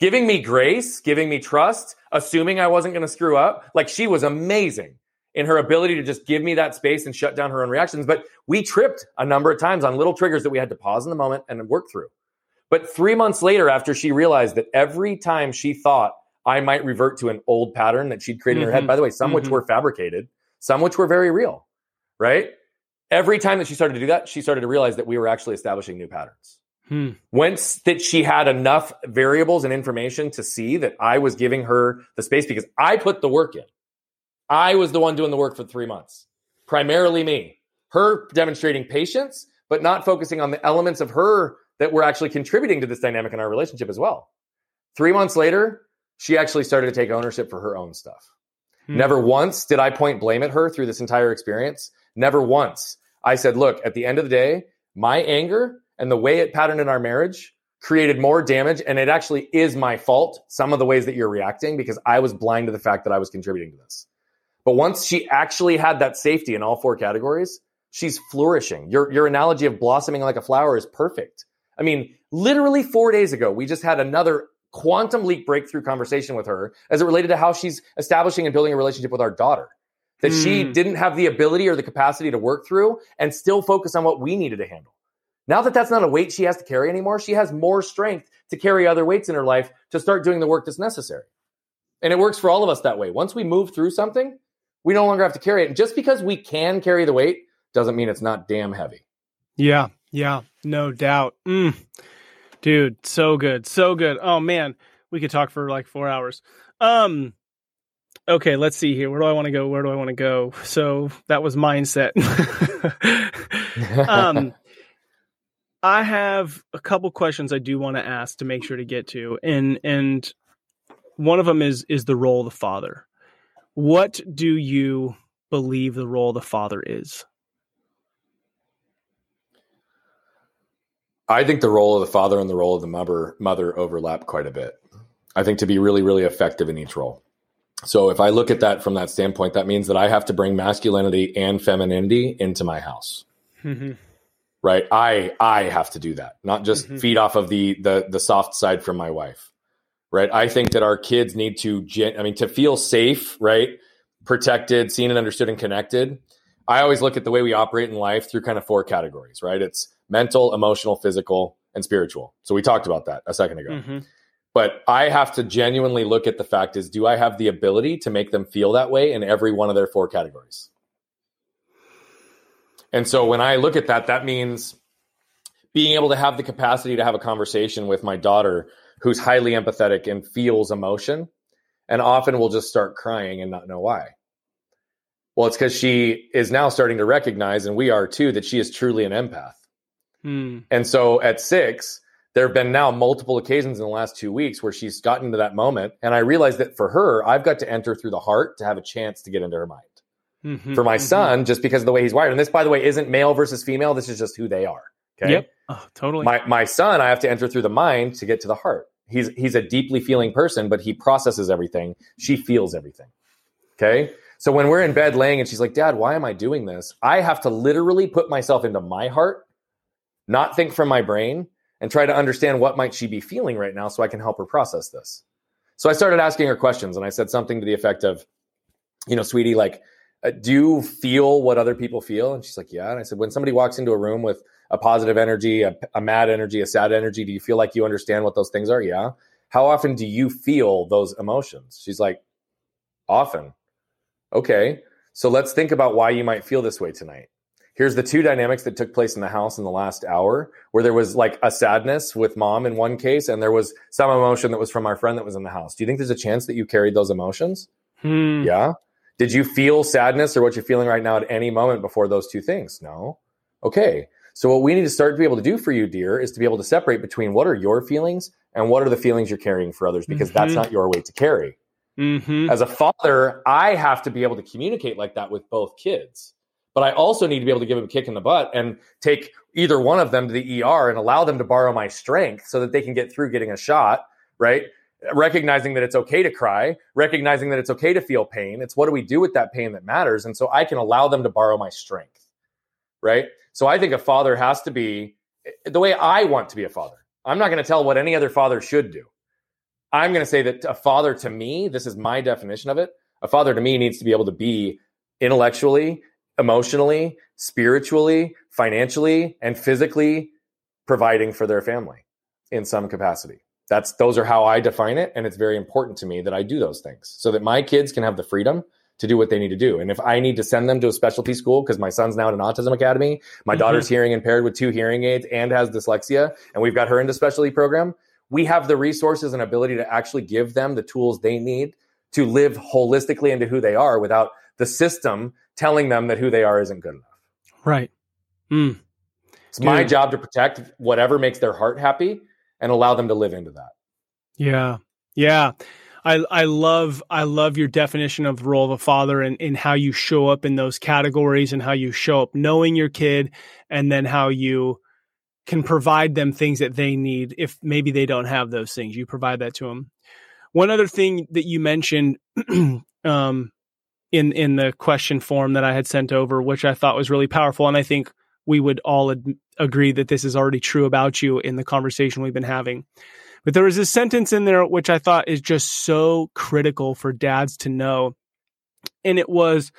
giving me grace, giving me trust, assuming I wasn't going to screw up. Like she was amazing in her ability to just give me that space and shut down her own reactions. But we tripped a number of times on little triggers that we had to pause in the moment and work through. But three months later, after she realized that every time she thought I might revert to an old pattern that she'd created mm-hmm. in her head. Mm-hmm. By the way, some mm-hmm. which were fabricated, some which were very real, right? Every time that she started to do that, she started to realize that we were actually establishing new patterns. Hmm. Once that she had enough variables and information to see that I was giving her the space because I put the work in. I was the one doing the work for three months, primarily me. Her demonstrating patience, but not focusing on the elements of her that were actually contributing to this dynamic in our relationship as well. Three months later, she actually started to take ownership for her own stuff. Hmm. Never once did I point blame at her through this entire experience. Never once. I said, look, at the end of the day, my anger and the way it patterned in our marriage created more damage. And it actually is my fault, some of the ways that you're reacting, because I was blind to the fact that I was contributing to this. But once she actually had that safety in all four categories, she's flourishing. Your, your analogy of blossoming like a flower is perfect. I mean, literally four days ago, we just had another quantum leap breakthrough conversation with her as it related to how she's establishing and building a relationship with our daughter that mm. she hmm. didn't have the ability or the capacity to work through and still focus on what we needed to handle. Now that that's not a weight she has to carry anymore, she has more strength to carry other weights in her life to start doing the work that's necessary. And it works for all of us that way. Once we move through something, we no longer have to carry it. And just because we can carry the weight doesn't mean it's not damn heavy. Yeah, yeah, no doubt. Mm. Dude, so good. So good. Oh man, we could talk for like 4 hours. Um okay, let's see here. Where do I want to go? Where do I want to go? So that was mindset. um I have a couple questions I do want to ask to make sure to get to. And and one of them is is the role of the father. What do you believe the role of the father is? I think the role of the father and the role of the mother mother overlap quite a bit. I think to be really, really effective in each role. So if I look at that from that standpoint, that means that I have to bring masculinity and femininity into my house. Mm-hmm. Right? I I have to do that, not just mm-hmm. feed off of the the the soft side from my wife. Right? I think that our kids need to gen- I mean to feel safe, right? Protected, seen and understood and connected. I always look at the way we operate in life through kind of four categories, right? It's mental, emotional, physical, and spiritual. So we talked about that a second ago. Mm-hmm. But I have to genuinely look at the fact is do I have the ability to make them feel that way in every one of their four categories? And so when I look at that, that means being able to have the capacity to have a conversation with my daughter who's highly empathetic and feels emotion and often will just start crying and not know why. Well, it's because she is now starting to recognize, and we are too, that she is truly an empath. Hmm. And so at six, there have been now multiple occasions in the last two weeks where she's gotten to that moment. And I realized that for her, I've got to enter through the heart to have a chance to get into her mind. Mm-hmm, for my mm-hmm. son, just because of the way he's wired. And this, by the way, isn't male versus female. This is just who they are. Okay. Yep. Oh, totally. My my son, I have to enter through the mind to get to the heart. He's he's a deeply feeling person, but he processes everything. She feels everything. Okay. So when we're in bed laying and she's like, Dad, why am I doing this? I have to literally put myself into my heart not think from my brain and try to understand what might she be feeling right now so I can help her process this. So I started asking her questions and I said something to the effect of, you know, sweetie, like, uh, do you feel what other people feel? And she's like, yeah. And I said, when somebody walks into a room with a positive energy, a, a mad energy, a sad energy, do you feel like you understand what those things are? Yeah. How often do you feel those emotions? She's like, often. Okay. So let's think about why you might feel this way tonight here's the two dynamics that took place in the house in the last hour where there was like a sadness with mom in one case and there was some emotion that was from our friend that was in the house do you think there's a chance that you carried those emotions hmm. yeah Did you feel sadness or what you're feeling right now at any moment before those two things? No. Okay. So what we need to start to be able to do for you, dear, is to be able to separate between what are your feelings and what are the feelings you're carrying for others because mm-hmm. that's not your weight to carry. Mm-hmm. As a father, I have to be able to communicate like that with both kids. But I also need to be able to give them a kick in the butt and take either one of them to the ER and allow them to borrow my strength so that they can get through getting a shot, right? Recognizing that it's okay to cry, recognizing that it's okay to feel pain. It's what do we do with that pain that matters. And so I can allow them to borrow my strength, right? So I think a father has to be the way I want to be a father. I'm not going to tell what any other father should do. I'm going to say that a father to me, this is my definition of it. A father to me needs to be able to be intellectually, emotionally, spiritually, financially, and physically providing for their family in some capacity. That's those are how I define it and it's very important to me that I do those things so that my kids can have the freedom to do what they need to do. And if I need to send them to a specialty school because my son's now at an autism academy, my mm-hmm. daughter's hearing impaired with two hearing aids and has dyslexia, and we've got her into specialty program, we have the resources and ability to actually give them the tools they need to live holistically into who they are without the system telling them that who they are isn't good enough. Right. Mm. It's good. my job to protect whatever makes their heart happy and allow them to live into that. Yeah. Yeah. I, I love I love your definition of the role of a father and, and how you show up in those categories and how you show up knowing your kid and then how you can provide them things that they need if maybe they don't have those things. You provide that to them. One other thing that you mentioned um, in in the question form that I had sent over, which I thought was really powerful, and I think we would all ad- agree that this is already true about you in the conversation we've been having. But there was a sentence in there which I thought is just so critical for dads to know. And it was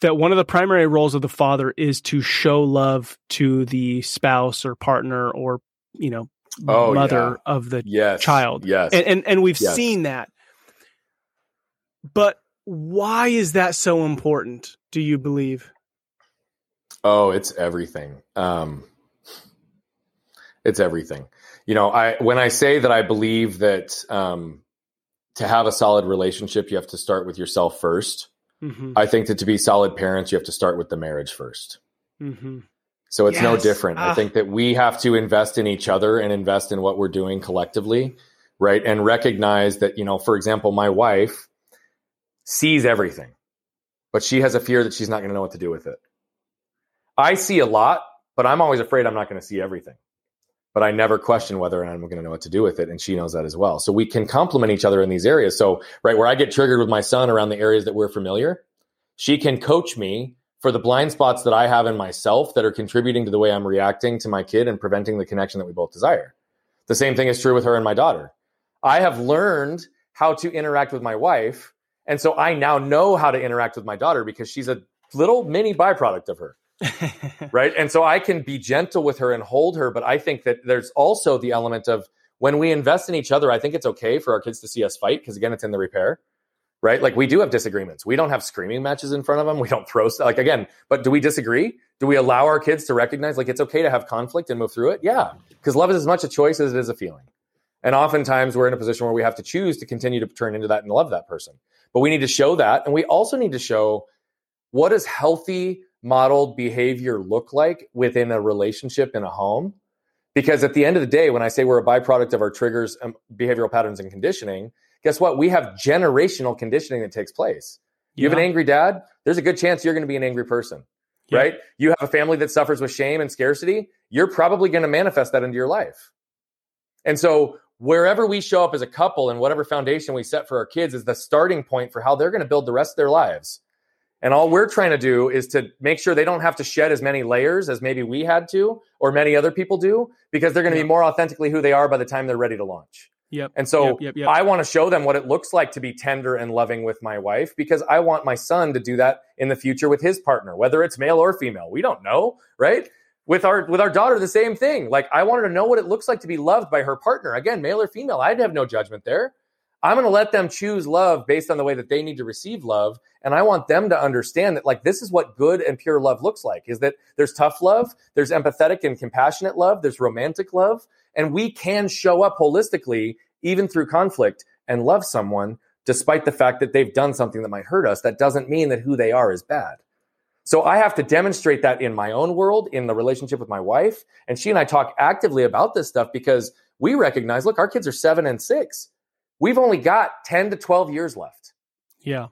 that one of the primary roles of the father is to show love to the spouse or partner or, you know, oh, mother yeah. of the yes. child. Yes. And and, and we've yes. seen that. But why is that so important, do you believe? Oh, it's everything. Um it's everything you know, I when I say that I believe that um, to have a solid relationship, you have to start with yourself 1st mm-hmm. I think that to be solid parents, you have to start with the marriage 1st mm-hmm. So it's yes. no different. I ah. think that we have to invest in each other and invest in what we're doing collectively, right? And recognize that, you know, for example, my wife sees everything, but she has a fear that she's not going to know what to do with it. I see a lot, but I'm always afraid I'm not going to see everything but I never question whether or not I'm going to know what to do with it. And she knows that as well. So we can complement each other in these areas. So, right where I get triggered with my son around the areas that we're familiar, she can coach me for the blind spots that I have in myself that are contributing to the way I'm reacting to my kid and preventing the connection that we both desire. The same thing is true with her and my daughter. I have learned how to interact with my wife. And so I now know how to interact with my daughter because she's a little mini byproduct of her. right. And so I can be gentle with her and hold her. But I think that there's also the element of when we invest in each other, I think it's okay for our kids to see us fight because, again, it's in the repair. Right. Like we do have disagreements. We don't have screaming matches in front of them. We don't throw stuff. Like, again, but do we disagree? Do we allow our kids to recognize like it's okay to have conflict and move through it? Yeah. Because love is as much a choice as it is a feeling. And oftentimes we're in a position where we have to choose to continue to turn into that and love that person. But we need to show that. And we also need to show what is healthy modeled behavior look like within a relationship in a home? Because at the end of the day, when I say we're a byproduct of our triggers, um, behavioral patterns, and conditioning, guess what? We have generational conditioning that takes place. You yeah. have an angry dad, there's a good chance you're going to be an angry person, yeah. right? You have a family that suffers with shame and scarcity, you're probably going to manifest that into your life. And so, wherever we show up as a couple and whatever foundation we set for our kids is the starting point for how they're going to build the rest of their lives. And all we're trying to do is to make sure they don't have to shed as many layers as maybe we had to or many other people do because they're going to yep. be more authentically who they are by the time they're ready to launch. Yep. And so yep, yep, I want to show them what it looks like to be tender and loving with my wife because I want my son to do that in the future with his partner, whether it's male or female. We don't know, right? With our with our daughter, the same thing. Like I wanted to know what it looks like to be loved by her partner. Again, male or female. I'd have no judgment there. I'm going to let them choose love based on the way that they need to receive love. And I want them to understand that, like, this is what good and pure love looks like is that there's tough love, there's empathetic and compassionate love, there's romantic love, and we can show up holistically, even through conflict, and love someone despite the fact that they've done something that might hurt us. That doesn't mean that who they are is bad. So I have to demonstrate that in my own world, in the relationship with my wife. And she and I talk actively about this stuff because we recognize look, our kids are seven and six. We've only got 10 to 12 years left. Yeah.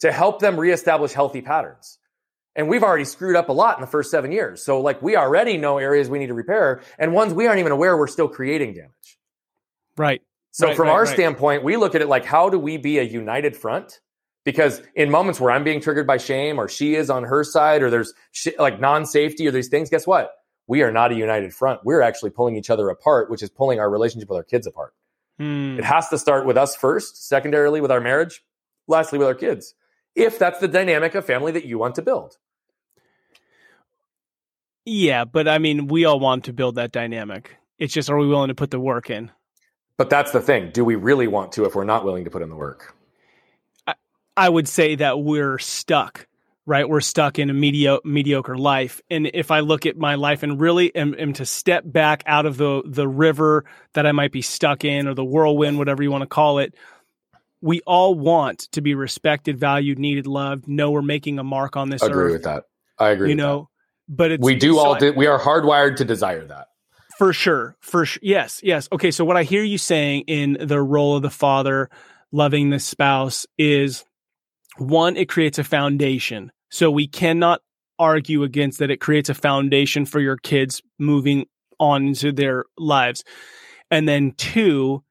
To help them reestablish healthy patterns. And we've already screwed up a lot in the first seven years. So, like, we already know areas we need to repair and ones we aren't even aware we're still creating damage. Right. So, right, from right, our right. standpoint, we look at it like, how do we be a united front? Because in moments where I'm being triggered by shame or she is on her side or there's sh- like non safety or these things, guess what? We are not a united front. We're actually pulling each other apart, which is pulling our relationship with our kids apart. Hmm. It has to start with us first, secondarily with our marriage, lastly with our kids. If that's the dynamic of family that you want to build. Yeah, but I mean, we all want to build that dynamic. It's just, are we willing to put the work in? But that's the thing. Do we really want to if we're not willing to put in the work? I would say that we're stuck, right? We're stuck in a medio- mediocre life. And if I look at my life and really am, am to step back out of the, the river that I might be stuck in or the whirlwind, whatever you want to call it, we all want to be respected, valued, needed, loved, know we're making a mark on this I agree earth. with that. I agree. you know, but it's we do so all. I- de- we are hardwired to desire that. For sure. For sure. Yes. Yes. Okay. So what I hear you saying in the role of the father, loving the spouse is one, it creates a foundation. So we cannot argue against that. It creates a foundation for your kids moving on into their lives. And then two,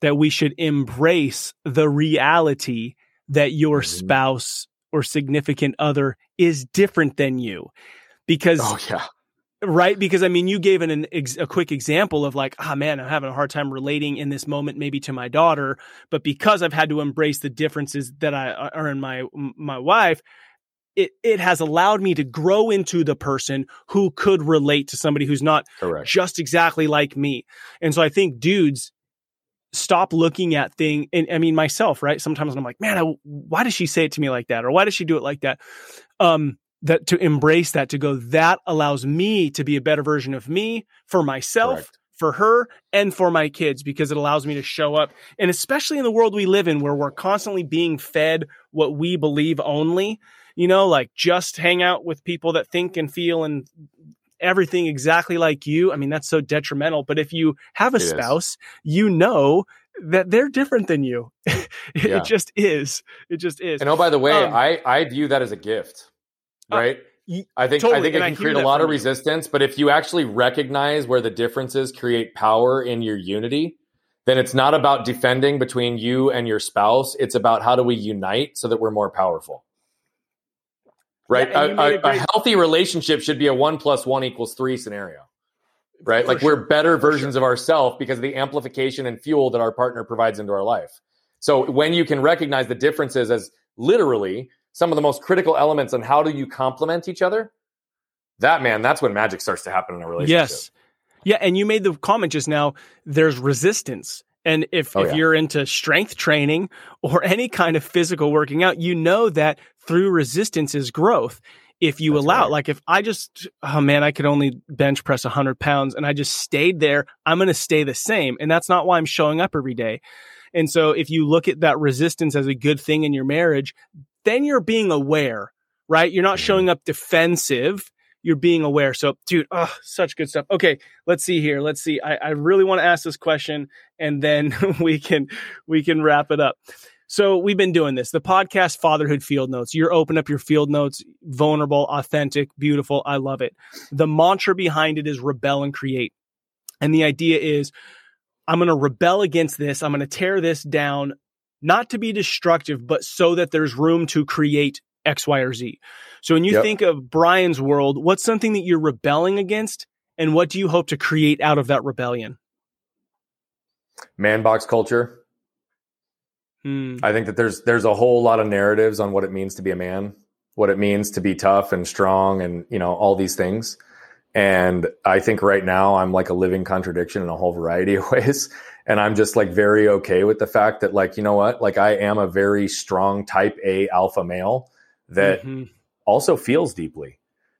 that we should embrace the reality that your Mhm. spouse or significant other is different than you. Because Oh yeah. Right. Because I mean, you gave an, an ex, a quick example of like, ah, man, I'm having a hard time relating in this moment, maybe to my daughter, but because I've had to embrace the differences that I are in my, my wife, it, it has allowed me to grow into the person who could relate to somebody who's not Correct. just exactly like me. And so I think dudes stop looking at thing. And I mean, myself, right? Sometimes I'm like, man, I, why does she say it to me like that? Or why does she do it like that? Um, that to embrace that, to go, that allows me to be a better version of me for myself, Correct. for her, and for my kids, because it allows me to show up. And especially in the world we live in, where we're constantly being fed what we believe only, you know, like just hang out with people that think and feel and everything exactly like you. I mean, that's so detrimental. But if you have a It is. spouse, you know that they're different than you. it, Yeah. it just is. It just is. And oh, by the way, Um, I I view that as a gift, Uh, right? y- I think totally, I think it and can create a lot of you. resistance, but if you actually recognize where the differences create power in your unity, then it's not about defending between you and your spouse. It's about how do we unite so that we're more powerful. Right? Yeah, a, a a- a healthy relationship should be a one plus one equals three scenario. Right? For like we're better For versions of ourselves because of the amplification and fuel that our partner provides into our life. So when you can recognize the differences as literally some of the most critical elements on how do you complement each other, that man, that's when magic starts to happen in a relationship. Yes. Yeah, and you made the comment just now. There's resistance, and if Oh, if yeah. you're into strength training or any kind of physical working out, you know that through resistance is growth. If you That's allow, right. like if I just, oh man, I could only bench press 100 pounds and I just stayed there, I'm going to stay the same. And that's not why I'm showing up every day. And so if you look at that resistance as a good thing in your marriage, then you're being aware, right? You're not showing up defensive. You're being aware. So, dude, oh, such good stuff. Okay, let's see here. Let's see. I, I really want to ask this question, and then we can we can wrap it up. So we've been doing this. The podcast Fatherhood Field Notes. You're open up your field notes, vulnerable, authentic, beautiful. I love it. The mantra behind it is rebel and create. And the idea is I'm going to rebel against this. I'm going to tear this down, not to be destructive, but so that there's room to create X, Y, or Z. So when you Yep. think of Brian's world, what's something that you're rebelling against? And what do you hope to create out of that rebellion? Man box culture. Hmm. I think that there's there's a whole lot of narratives on what it means to be a man, what it means to be tough and strong and you know all these things. And I think right now I'm like a living contradiction in a whole variety of ways. And I'm just like very okay with the fact that like, you know what? Like I am a very strong type A alpha male that Mhm. also feels deeply,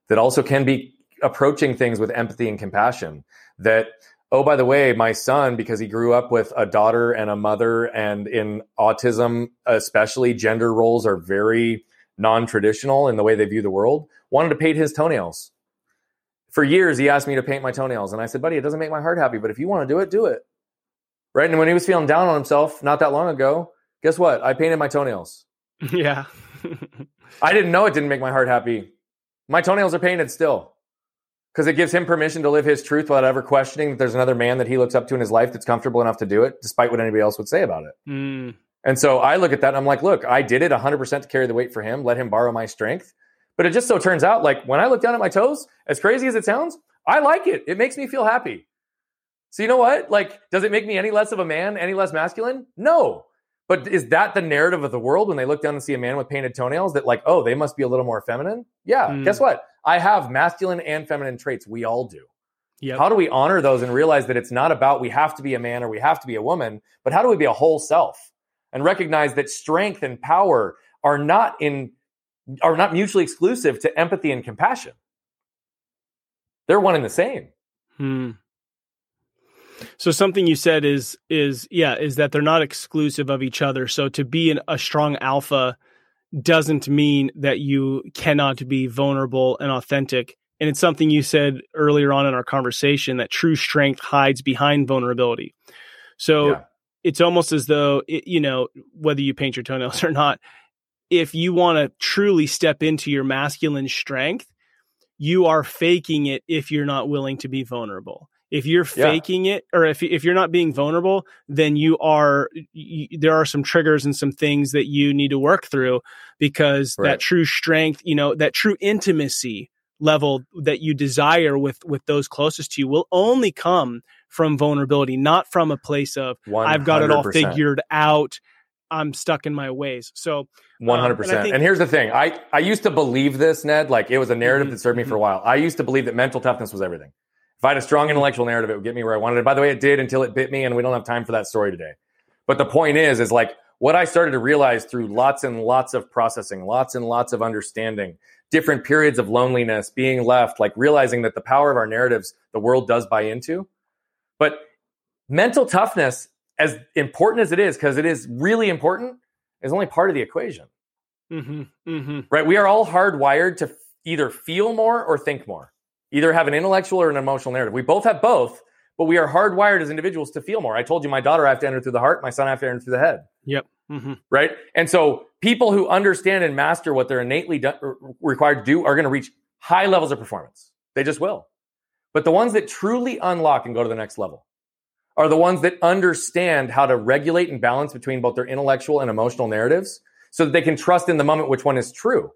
that also can be approaching things with empathy and compassion, that oh, by the way, my son, because he grew up with a daughter and a mother, and in autism, especially, gender roles are very non traditional in the way they view the world, wanted to paint his toenails. For years, he asked me to paint my toenails. And I said, buddy, it doesn't make my heart happy, but if you want to do it, do it. Right. And when he was feeling down on himself not that long ago, guess what? I painted my toenails. Yeah. I didn't know it didn't make my heart happy. My toenails are painted still because it gives him permission to live his truth without ever questioning that there's another man that he looks up to in his life that's comfortable enough to do it, despite what anybody else would say about it. Mm. And so I look at that and I'm like, look, I did it 100% to carry the weight for him, let him borrow my strength. But it just so turns out, like when I look down at my toes, as crazy as it sounds, I like it. It makes me feel happy. So you know what? Like, does it make me any less of a man, any less masculine? No. But is that the narrative of the world when they look down and see a man with painted toenails that, like, oh, they must be a little more feminine? Yeah. Mm. Guess what? I have masculine and feminine traits. We all do. Yep. How do we honor those and realize that it's not about we have to be a man or we have to be a woman, but how do we be a whole self and recognize that strength and power are not in are not mutually exclusive to empathy and compassion. They're one and the same. Hmm. So something you said is is yeah is that they're not exclusive of each other. So to be an, a strong alpha doesn't mean that you cannot be vulnerable and authentic. And it's something you said earlier on in our conversation that true strength hides behind vulnerability. So yeah. it's almost as though it, you know whether you paint your toenails or not. If you want to truly step into your masculine strength, you are faking it if you're not willing to be vulnerable. If you're faking yeah. it, or if if you're not being vulnerable, then you are. You, there are some triggers and some things that you need to work through because right. that true strength, you know, that true intimacy level that you desire with with those closest to you will only come from vulnerability, not from a place of i have got it all figured out. I'm stuck in my ways. So 100%. Um, and, think- and, here's the thing. I, I used to believe this, Ned, like it was a narrative mm-hmm. that served me for a while. I used to believe that mental toughness was everything. If I had a strong intellectual narrative, it would get me where I wanted it. By the way, it did until it bit me, and we don't have time for that story today. But the point is, is like what I started to realize through lots and lots of processing, lots and lots of understanding, different periods of loneliness, being left, like realizing that the power of our narratives, the world does buy into. But mental toughness, as important as it is, because it is really important, is only part of the equation. Mm-hmm, mm-hmm. Right? We are all hardwired to either feel more or think more either have an intellectual or an emotional narrative. We both have both, but we are hardwired as individuals to feel more. I told you my daughter I have to enter through the heart, my son I have to enter through the head. Yep. Mm-hmm. Right. And so people who understand and master what they're innately do- required to do are going to reach high levels of performance. They just will. But the ones that truly unlock and go to the next level are the ones that understand how to regulate and balance between both their intellectual and emotional narratives so that they can trust in the moment which one is true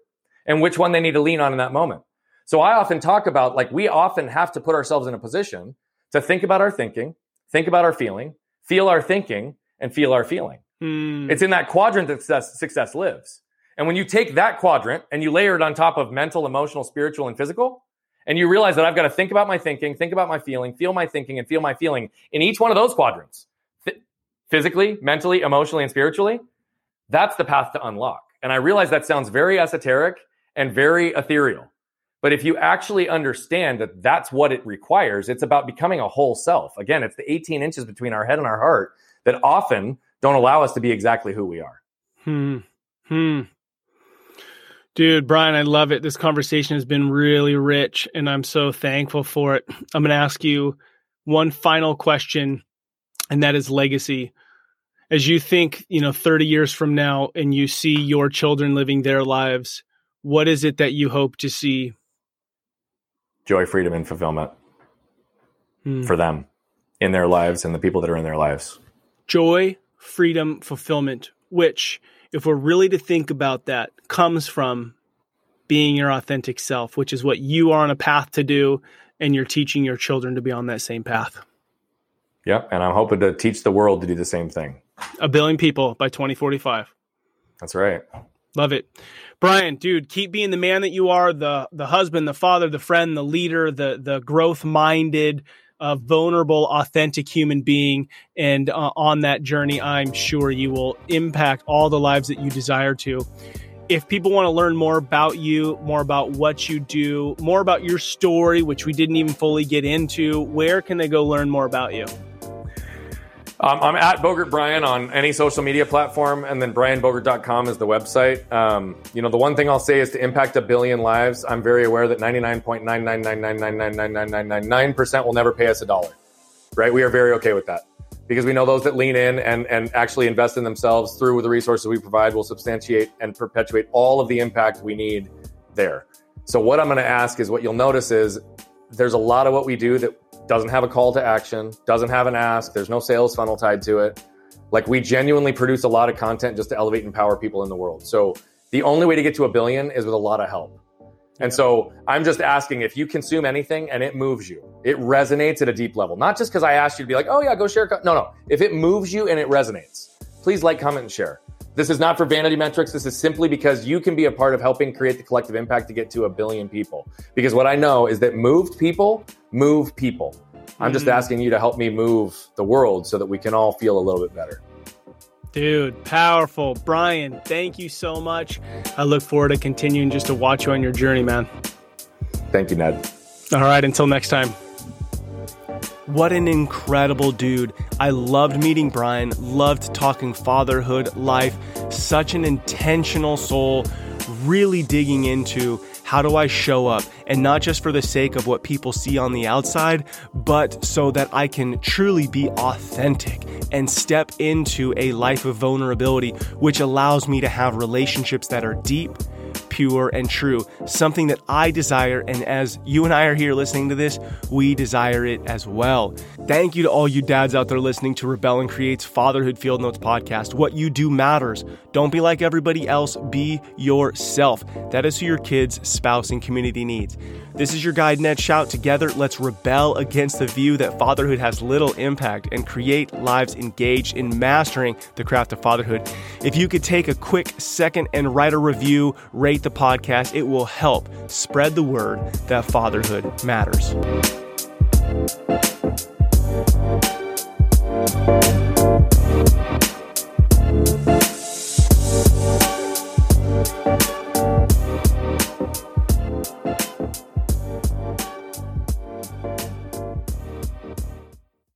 and which one they need to lean on in that moment. So I often talk about like we often have to put ourselves in a position to think about our thinking, think about our feeling, feel our thinking, and feel our feeling. Hmm. It's in that quadrant that success, success lives. And when you take that quadrant and you layer it on top of mental, emotional, spiritual, and physical, and you realize that I've got to think about my thinking, think about my feeling, feel my thinking, and feel my feeling in each one of those quadrants, physically, mentally, emotionally, and spiritually, that's the path to unlock. And I realize that sounds very esoteric and very ethereal. But if you actually understand that that's what it requires, it's about becoming a whole self. Again, it's the 18 inches between our head and our heart that often don't allow us to be exactly who we are. Hmm. Hmm. Dude, Brian, I love it. This conversation has been really rich and I'm so thankful for it. I'm going to ask you one final question, and that is legacy. As you think, you know, 30 years from now and you see your children living their lives, what is it that you hope to see joy, freedom, and fulfillment mm. for them in their lives and the people that are in their lives. Joy, freedom, fulfillment, which, if we're really to think about that, comes from being your authentic self, which is what you are on a path to do, and you're teaching your children to be on that same path. Yep. And I'm hoping to teach the world to do the same thing. A billion people by 2045. That's right. Love it. Brian, dude, keep being the man that you are, the the husband, the father, the friend, the leader, the the growth minded, uh, vulnerable, authentic human being. And uh, on that journey, I'm sure you will impact all the lives that you desire to. if people want to learn more about you, more about what you do, more about your story, which we didn't even fully get into, where can they go learn more about you? Um, I'm at Bogert Brian on any social media platform, and then brianbogert.com is the website. Um, you know, the one thing I'll say is to impact a billion lives, I'm very aware that 99.999999999% will never pay us a dollar, right? We are very okay with that because we know those that lean in and, and actually invest in themselves through the resources we provide will substantiate and perpetuate all of the impact we need there. So, what I'm going to ask is what you'll notice is there's a lot of what we do that doesn't have a call to action, doesn't have an ask, there's no sales funnel tied to it. Like we genuinely produce a lot of content just to elevate and empower people in the world. So the only way to get to a billion is with a lot of help. And so I'm just asking if you consume anything and it moves you, it resonates at a deep level. Not just because I asked you to be like, oh yeah, go share. No, no. If it moves you and it resonates, please like, comment, and share. This is not for vanity metrics. This is simply because you can be a part of helping create the collective impact to get to a billion people. Because what I know is that moved people move people. I'm just mm. asking you to help me move the world so that we can all feel a little bit better. Dude, powerful. Brian, thank you so much. I look forward to continuing just to watch you on your journey, man. Thank you, Ned. All right, until next time. What an incredible dude. I loved meeting Brian, loved talking fatherhood, life, such an intentional soul, really digging into how do I show up? And not just for the sake of what people see on the outside, but so that I can truly be authentic and step into a life of vulnerability, which allows me to have relationships that are deep pure, and true, something that I desire. And as you and I are here listening to this, we desire it as well. Thank you to all you dads out there listening to Rebel and Create's Fatherhood Field Notes podcast. What you do matters. Don't be like everybody else, be yourself. That is who your kids, spouse, and community needs. This is your guide, Ned Shout. Together, let's rebel against the view that fatherhood has little impact and create lives engaged in mastering the craft of fatherhood. If you could take a quick second and write a review, rate the podcast, it will help spread the word that fatherhood matters.